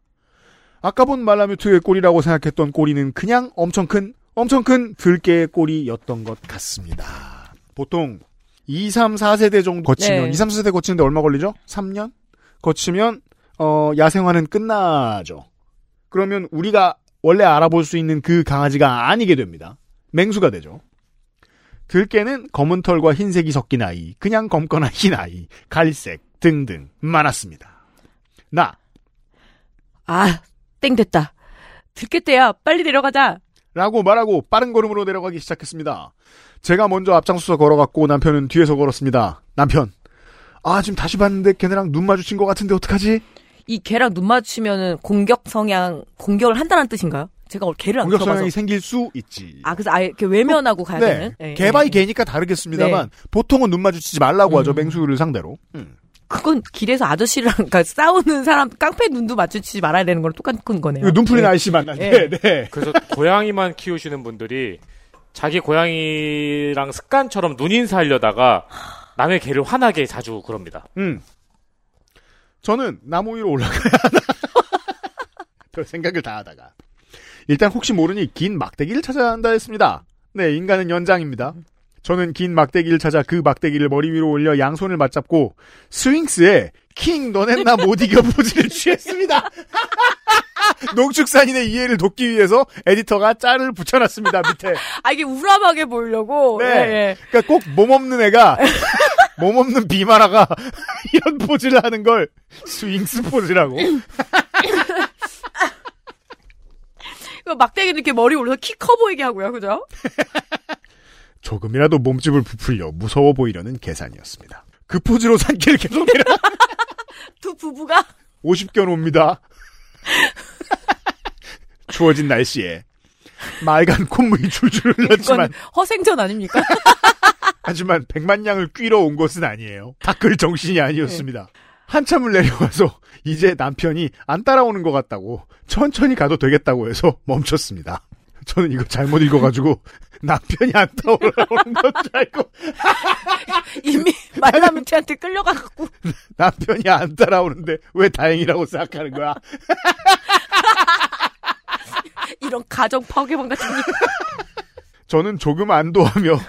아까 본 말라뮤트의 꼬리라고 생각했던 꼬리는 그냥 엄청 큰, 엄청 큰 들깨의 꼬리였던 것 같습니다. 보통 2, 3, 4세대 정도 거치면, 네. 2, 3, 4세대 거치는데 얼마 걸리죠? 3년? 거치면, 어, 야생화는 끝나죠. 그러면 우리가 원래 알아볼 수 있는 그 강아지가 아니게 됩니다. 맹수가 되죠. 들깨는 검은 털과 흰색이 섞인 아이, 그냥 검거나 흰 아이, 갈색 등등 많았습니다. 나 아, 땡 됐다. 들겠대야. 빨리 내려가자. 라고 말하고 빠른 걸음으로 내려가기 시작했습니다. 제가 먼저 앞장서서 걸어갔고 남편은 뒤에서 걸었습니다. 남편. 아 지금 다시 봤는데 걔네랑 눈 마주친 것 같은데 어떡하지? 이 개랑 눈 맞추면은 공격 성향, 공격을 한다는 뜻인가요? 제가 개를 안 공격 키워봐서. 성향이 생길 수 있지. 아, 그래서 아예 이렇게 외면하고 가야 네. 되는? 예, 개 바이 예. 개니까 다르겠습니다만 보통은 눈 마주치지 말라고 하죠. 음. 맹수를 상대로. 음. 그건 길에서 아저씨랑 그러니까 싸우는 사람 깡패 눈도 맞추지 말아야 되는 거랑 똑같은 거네요. 이거 눈 풀린 예. 아저씨 만났네. 예. 네. 그래서 고양이만 키우시는 분들이 자기 고양이랑 습관처럼 눈인사 하려다가 남의 개를 화나게 자주 그럽니다. 음. 저는 나무 위로 올라가야 하나. 별 생각을 다 하다가. 일단 혹시 모르니 긴 막대기를 찾아야 한다 했습니다. 네, 인간은 연장입니다. 저는 긴 막대기를 찾아 그 막대기를 머리 위로 올려 양손을 맞잡고 스윙스의 킹 너넨 나 못 이겨 포즈를 취했습니다. 농축산인의 이해를 돕기 위해서 에디터가 짤을 붙여놨습니다, 밑에. 아, 이게 우람하게 보이려고. 네. 예, 예. 그러니까 꼭 몸 없는 애가 몸 없는 비마라가 이런 포즈를 하는 걸 스윙스 포즈라고. 그 막대기는 이렇게 머리 올려서 키 커 보이게 하고요. 그죠? 조금이라도 몸집을 부풀려 무서워 보이려는 계산이었습니다. 그 포즈로 산길 계속 내려 두 부부가 50견 옵니다. 추워진 날씨에 맑은 콧물이 줄줄 흘렀지만 허생전 아닙니까? 하지만 백만 양을 끼러 온 것은 아니에요. 닦을 정신이 아니었습니다. 한참을 내려와서 이제 남편이 안 따라오는 것 같다고 천천히 가도 되겠다고 해서 멈췄습니다. 저는 이거 잘못 읽어가지고 남편이 안 따라오는 건줄 알고 이미 말라뮤트한테 끌려가갖고 남편이 안 따라오는데 왜 다행이라고 생각하는 거야? 이런 가정 파괴방 같은 일. 저는 조금 안도하며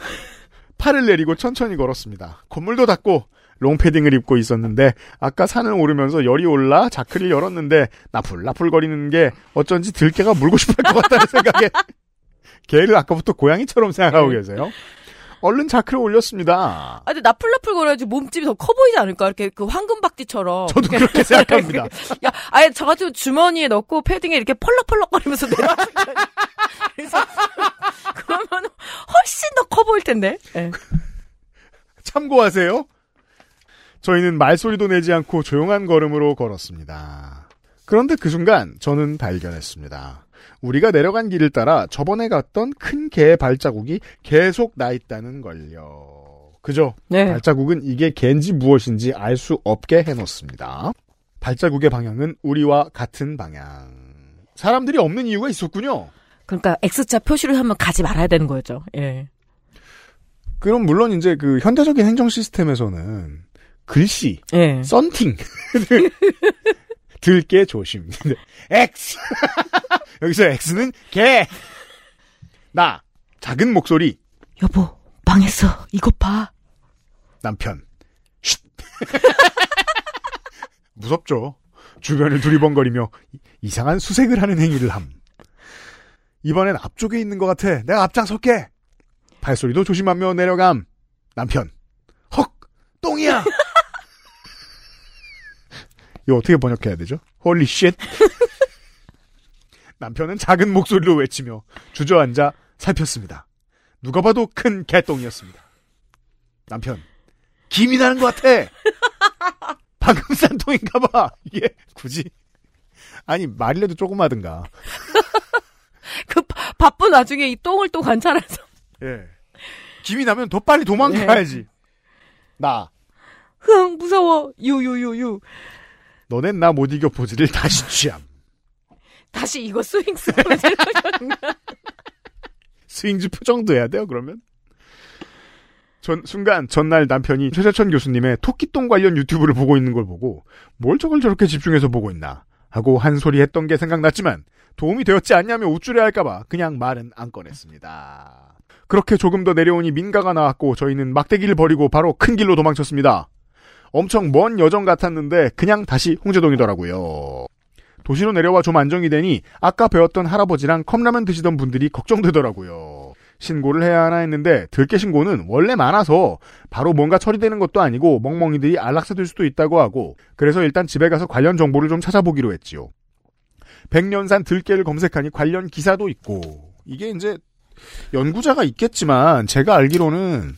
팔을 내리고 천천히 걸었습니다. 건물도 닫고 롱패딩을 입고 있었는데 아까 산을 오르면서 열이 올라 자크를 열었는데 나풀나풀거리는 게 어쩐지 들깨가 물고 싶을 것 같다는 생각에 개를 아까부터 고양이처럼 생각하고 계세요. 얼른 자크를 올렸습니다. 아, 근데 나풀나풀 거려야지 몸집이 더 커 보이지 않을까? 이렇게 그 황금박쥐처럼. 저도 그렇게 생각합니다. 야, 아예 저 같은 주머니에 넣고 패딩에 이렇게 펄럭펄럭거리면서 거야. 그래서 그러면 훨씬 더 커 보일 텐데. 예. 참고하세요. 저희는 말소리도 내지 않고 조용한 걸음으로 걸었습니다. 그런데 그 순간 저는 발견했습니다. 우리가 내려간 길을 따라 저번에 갔던 큰 개의 발자국이 계속 나 있다는 걸요. 그죠? 네. 발자국은 이게 개인지 무엇인지 알 수 없게 해놓습니다. 발자국의 방향은 우리와 같은 방향. 사람들이 없는 이유가 있었군요. 그러니까 X자 표시를 하면 가지 말아야 되는 거였죠. 예. 그럼 물론 이제 그 현대적인 행정 시스템에서는 글씨, 예. 썬팅. 들게 조심. X. 여기서 X는 개. 나. 작은 목소리. 여보, 망했어. 이것 봐. 남편. 쉿. 무섭죠. 주변을 두리번거리며 이- 이상한 수색을 하는 행위를 함. 이번엔 앞쪽에 있는 것 같아. 내가 앞장설게. 발소리도 조심하며 내려감. 남편. 헉! 똥이야! 이거 어떻게 번역해야 되죠? Holy shit. 남편은 작은 목소리로 외치며 주저앉아 살폈습니다. 누가 봐도 큰 개똥이었습니다. 남편. 김이 나는 것 같아! 방금 싼 똥인가 봐! 이게 굳이. 아니, 말이라도 조금 하든가. 그 바- 바쁜 와중에 이 똥을 또 관찰해서. 예. 김이 나면 더 빨리 도망가야지. 나. 흥, 무서워. 유유유유. 너넨 나 못 이겨 포즈를 다시 취함. 다시 이거 스윙스 보여주는 스윙스 표정도 해야 돼요, 그러면? 전, 순간 전날 남편이 최재천 교수님의 토끼똥 관련 유튜브를 보고 있는 걸 보고 뭘 저걸 저렇게 집중해서 보고 있나 하고 한 소리 했던 게 생각났지만 도움이 되었지 않냐며 우쭐해 할까봐 그냥 말은 안 꺼냈습니다. 그렇게 조금 더 내려오니 민가가 나왔고 저희는 막대기를 버리고 바로 큰 길로 도망쳤습니다. 엄청 먼 여정 같았는데 그냥 다시 홍제동이더라고요. 도시로 내려와 좀 안정이 되니 아까 배웠던 할아버지랑 컵라면 드시던 분들이 걱정되더라고요. 신고를 해야 하나 했는데 들깨 신고는 원래 많아서 바로 뭔가 처리되는 것도 아니고 멍멍이들이 안락사될 수도 있다고 하고 그래서 일단 집에 가서 관련 정보를 좀 찾아보기로 했지요. 백년산 들깨를 검색하니 관련 기사도 있고 이게 이제 연구자가 있겠지만 제가 알기로는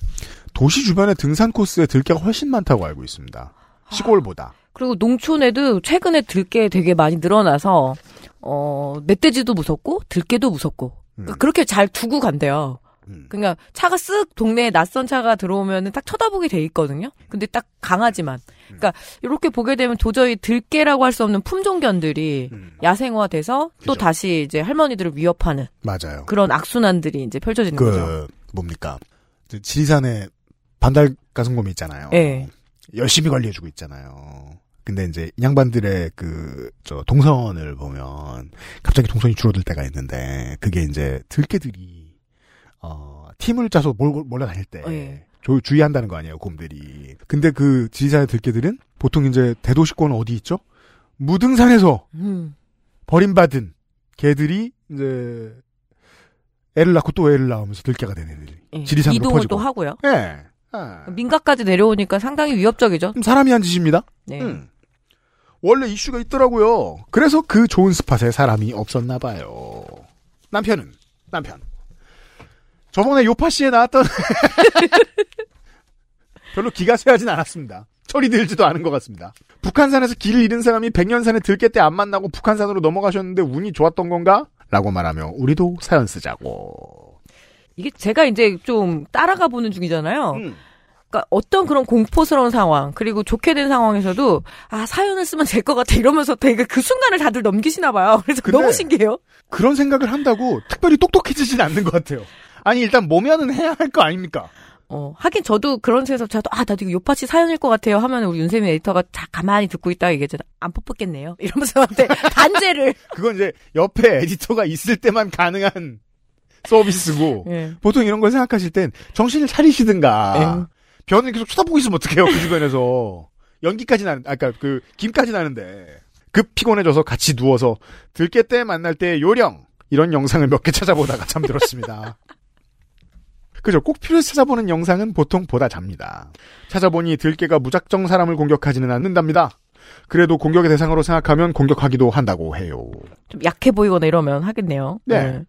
도시 주변의 등산 코스에 들깨가 훨씬 많다고 알고 있습니다. 시골보다. 그리고 농촌에도 최근에 들깨 되게 많이 늘어나서 어 멧돼지도 무섭고 들깨도 무섭고 그러니까 그렇게 잘 두고 간대요. 음. 그러니까 차가 쓱 동네에 낯선 차가 들어오면은 딱 쳐다보게 돼 있거든요. 근데 딱 강하지만, 그러니까 이렇게 보게 되면 도저히 들깨라고 할 수 없는 품종견들이 음. 야생화돼서 또 그죠. 다시 이제 할머니들을 위협하는 맞아요. 그런 악순환들이 이제 펼쳐지는 거죠. 그 뭡니까? 저 지리산에 반달 가슴곰이 있잖아요. 예. 열심히 관리해주고 있잖아요. 근데 이제 이 양반들의 그 저 동선을 보면 갑자기 동선이 줄어들 때가 있는데 그게 이제 들깨들이 어 팀을 짜서 몰, 몰려다닐 때 예. 조- 주의한다는 거 아니에요 곰들이. 근데 그 지리산의 들깨들은 보통 이제 대도시권은 어디 있죠? 무등산에서 음. 버림받은 개들이 이제 애를 낳고 또 애를 낳으면서 들깨가 되는 애들이 예. 지리산으로 이동을 퍼지고. 또 하고요. 예. 아. 민가까지 내려오니까 상당히 위협적이죠. 좀 사람이 한 짓입니다. 네. 음. 원래 이슈가 있더라고요. 그래서 그 좋은 스팟에 사람이 없었나 봐요. 남편은 남편. 저번에 요파 씨에 나왔던 별로 기가 쇠하진 않았습니다. 철이 들지도 않은 것 같습니다. 북한산에서 길을 잃은 사람이 백년산에 들깨 때 안 만나고 북한산으로 넘어가셨는데 운이 좋았던 건가? 라고 말하며 우리도 사연 쓰자고. 이게 제가 이제 좀 따라가 보는 중이잖아요. 음. 그러니까 어떤 그런 공포스러운 상황 그리고 좋게 된 상황에서도 아 사연을 쓰면 될 것 같아 이러면서 되게 그 순간을 다들 넘기시나 봐요. 그래서 너무 신기해요. 그런 생각을 한다고 특별히 똑똑해지진 않는 것 같아요. 아니 일단 모면은 해야 할 거 아닙니까? 어 하긴 저도 그런 생에서 저도 아 나도 이거 요파치 사연일 것 같아요 하면 우리 윤세민 에디터가 자 가만히 듣고 있다가 얘기했잖아 안 뽑겠네요 이러면서 저한테 단죄를 그건 이제 옆에 에디터가 있을 때만 가능한 서비스고 예. 보통 이런 걸 생각하실 땐 정신을 차리시든가 변을 계속 쳐다보고 있으면 어떡해요 그 주변에서 연기까지 나는 아까 그 김까지 나는데 급 피곤해져서 같이 누워서 들깨 때 만날 때 요령 이런 영상을 몇 개 찾아보다가 잠들었습니다. 그죠. 꼭 필요해서 찾아보는 영상은 보통 보다 잡니다. 찾아보니 들깨가 무작정 사람을 공격하지는 않는답니다. 그래도 공격의 대상으로 생각하면 공격하기도 한다고 해요. 좀 약해 보이거나 이러면 하겠네요. 네.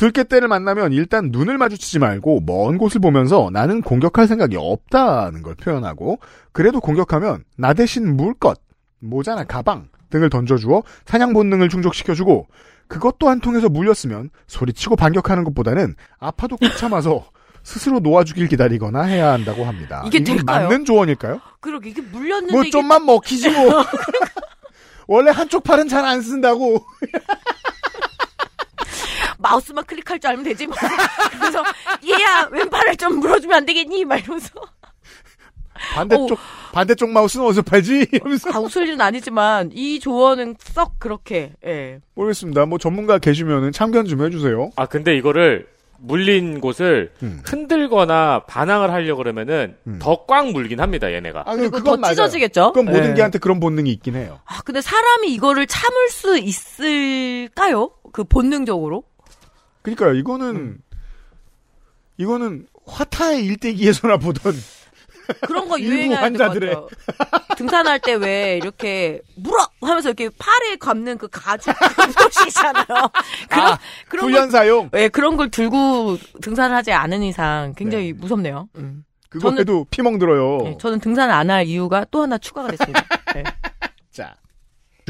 들깨 떼를 만나면 일단 눈을 마주치지 말고 먼 곳을 보면서 나는 공격할 생각이 없다는 걸 표현하고 그래도 공격하면 나 대신 물 것, 모자나 가방 등을 던져주어 사냥 본능을 충족시켜주고 그것도 안 통해서 물렸으면 소리치고 반격하는 것보다는 아파도 꾹 참아서 스스로 놓아주길 기다리거나 해야 한다고 합니다. 이게 될까요? 맞는 조언일까요? 그러게 이게 물렸는데 뭐 이게 좀만 먹히지 뭐. 원래 한쪽 팔은 잘 안 쓴다고. 마우스만 클릭할 줄 알면 되지 뭐. 그래서 얘야 왼팔을 좀 물어주면 안 되겠니? 막 이러면서 반대쪽 반대쪽 마우스는 어디서 팔지? 이러면서 아 웃을 일은 아니지만 이 조언은 썩 그렇게 예. 모르겠습니다. 뭐 전문가 계시면은 참견 좀 해주세요. 아 근데 이거를 물린 곳을 음. 흔들거나 반항을 하려 고 그러면은 음. 더꽉 물긴 합니다 얘네가. 아, 그리고 그건 더 맞아요. 찢어지겠죠. 그건 모든 예. 개한테 그런 본능이 있긴 해요. 아 근데 사람이 이거를 참을 수 있을까요? 그 본능적으로? 그러니까요. 이거는 음. 이거는 화타의 일대기에서나 보던 그런 거 될것 환자들의. 같아요. 등산할 때 왜 이렇게 물어 하면서 이렇게 팔에 감는 그 가죽 브러쉬잖아요. 그런 아, 그런 걸 훈련 사용 예, 그런 걸 들고 등산을 하지 않은 이상 굉장히 무섭네요. 음. 그거 저는- 해도 피멍 들어요. 예, 저는 등산을 안할 이유가 또 하나 추가가 됐습니다.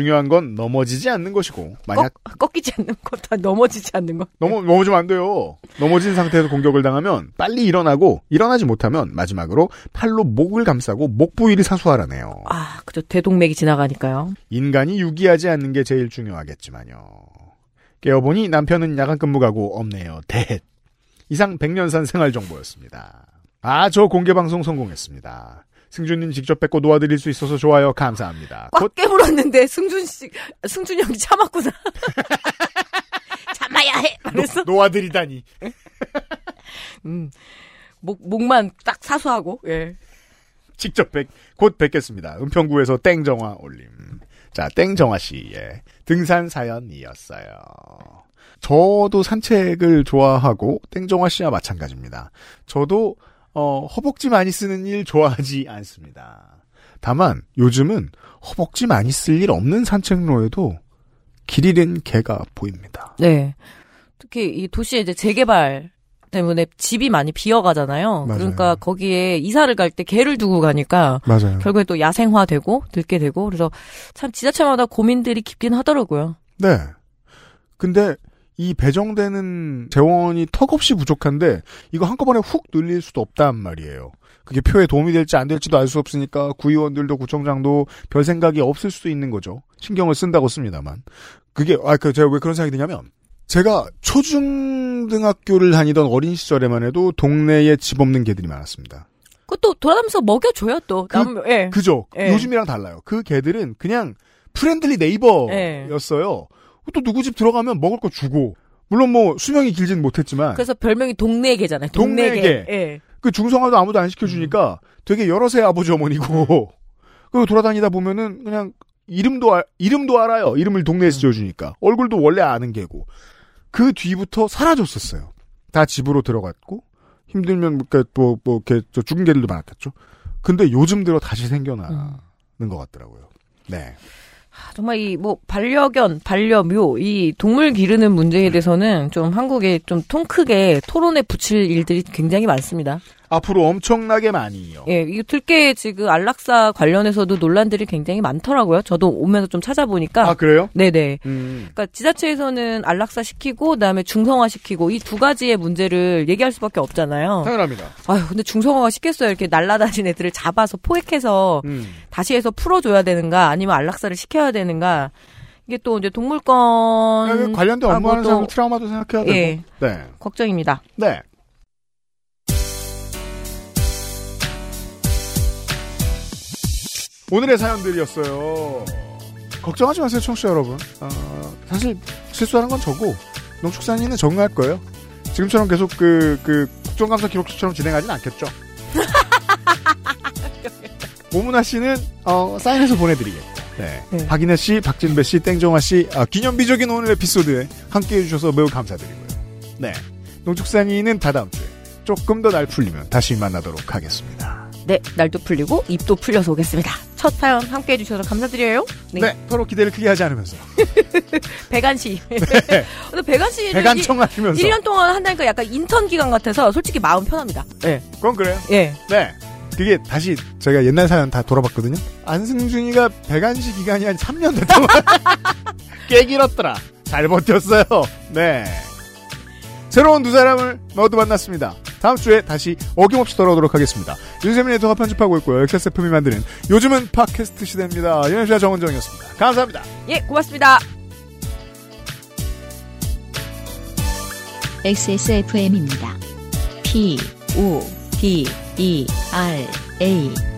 중요한 건 넘어지지 않는 것이고 만약 꺾, 꺾이지 않는 것, 다 넘어지지 않는 것. 넘어 넘어지면 안 돼요. 넘어진 상태에서 공격을 당하면 빨리 일어나고 일어나지 못하면 마지막으로 팔로 목을 감싸고 목 부위를 사수하라네요. 아, 그죠. 대동맥이 지나가니까요. 인간이 유기하지 않는 게 제일 중요하겠지만요. 깨어보니 남편은 야간 근무 가고 없네요. 대헷. 이상 백년산 생활 정보였습니다. 아, 저 공개 방송 성공했습니다. 승준님 직접 뵙고 도와드릴 수 있어서 좋아요. 감사합니다. 꽉 곧 깨물었는데 승준 씨, 승준 형이 참았구나. 참아야 해. 그래서 노, 놓아드리다니. 음, 목 목만 딱 사수하고 예. 직접 뵙, 곧 뵙겠습니다. 은평구에서 땡정화 올림. 자, 땡정화 씨의 등산 사연이었어요. 저도 산책을 좋아하고 땡정화 씨와 마찬가지입니다. 저도 어, 허벅지 많이 쓰는 일 좋아하지 않습니다. 다만 요즘은 허벅지 많이 쓸 일 없는 산책로에도 길 잃은 개가 보입니다. 네. 특히 이 도시의 이제 재개발 때문에 집이 많이 비어가잖아요. 맞아요. 그러니까 거기에 이사를 갈 때 개를 두고 가니까 맞아요. 결국에 또 야생화되고 늙게 되고 그래서 참 지자체마다 고민들이 깊긴 하더라고요. 네. 근데 이 배정되는 재원이 턱없이 부족한데 이거 한꺼번에 훅 늘릴 수도 없단 말이에요. 그게 표에 도움이 될지 안 될지도 알 수 없으니까 구의원들도 구청장도 별 생각이 없을 수도 있는 거죠. 신경을 쓴다고 씁니다만. 그게 아 그 제가 왜 그런 생각이 드냐면 제가 초중등학교를 다니던 어린 시절에만 해도 동네에 집 없는 개들이 많았습니다. 그것도 돌아다니면서 먹여줘요 또. 그- 남, 예. 그죠? 예. 요즘이랑 달라요. 그 개들은 그냥 friendly neighbor였어요. 또 누구 집 들어가면 먹을 거 주고. 물론 뭐 수명이 길진 못했지만 그래서 별명이 동네 개잖아요. 동네 동네 개. 개. 예. 그 중성화도 아무도 안 시켜주니까 되게 여러 세 아버지 어머니고 그리고 돌아다니다 보면은 그냥 이름도 알, 이름도 알아요. 이름을 동네에서 지어주니까 얼굴도 원래 아는 개고 그 뒤부터 사라졌었어요. 다 집으로 들어갔고 힘들면 뭐뭐 뭐, 이렇게 저 죽은 개들도 많았겠죠. 근데 요즘 들어 다시 생겨나는 것 같더라고요. 네. 아, 정말 이 뭐 반려견, 반려묘 이 동물 기르는 문제에 대해서는 좀 한국에 좀 통 크게 토론에 붙일 일들이 굉장히 많습니다. 앞으로 엄청나게 많이요. 예, 이 들깨 지금 안락사 관련해서도 논란들이 굉장히 많더라고요. 저도 오면서 좀 찾아보니까. 아 그래요? 네네. 음. 그러니까 지자체에서는 안락사 시키고 그다음에 중성화 시키고 이 두 가지의 문제를 얘기할 수밖에 없잖아요. 당연합니다. 아유, 근데 중성화가 시켰어요. 이렇게 날라다니는 애들을 잡아서 포획해서 음. 다시 해서 풀어줘야 되는가 아니면 안락사를 시켜야 되는가 이게 또 이제 동물권 그 관련된 업무하는 사람 트라우마도 생각해야 되고. 예. 네. 걱정입니다. 네. 오늘의 사연들이었어요. 걱정하지 마세요, 청취자 여러분. 어, 사실 실수하는 건 저고 농축산인은 적응할 거예요. 지금처럼 계속 그, 그 국정감사 기록처럼 진행하진 않겠죠. 오문아 씨는 어, 사인해서 보내드리겠고. 네. 네. 박인혜 씨, 박진배 씨, 땡정화 씨, 아, 기념비적인 오늘 에피소드에 함께 해 주셔서 매우 감사드리고요. 네. 농축산인은 다다음 주에 조금 더 날 풀리면 다시 만나도록 하겠습니다. 네, 날도 풀리고 입도 풀려서 오겠습니다. 첫 사연 함께 해주셔서 감사드려요. 네. 네. 서로 기대를 크게 하지 않으면서. 배간 씨. 근데 배간 씨는 배간 청 하시면서. 1년 동안 한다니까 약간 인턴 기간 같아서 솔직히 마음 편합니다. 네. 그건 그래요. 예. 네. 그게 다시 제가 옛날 사연 다 돌아봤거든요. 안승준이가 배간시 기간이 한 3년 됐던 꽤 길었더라. 잘 버텼어요. 네. 새로운 두 사람을 모두 만났습니다. 다음 주에 다시 어김없이 돌아오도록 하겠습니다. 윤세민 에디터가 편집하고 있고요. XSFM이 만드는 요즘은 팟캐스트 시대입니다. 윤현수와 정은정이었습니다. 감사합니다. 예, 고맙습니다. XSFM입니다. P, O, D, E, R, A.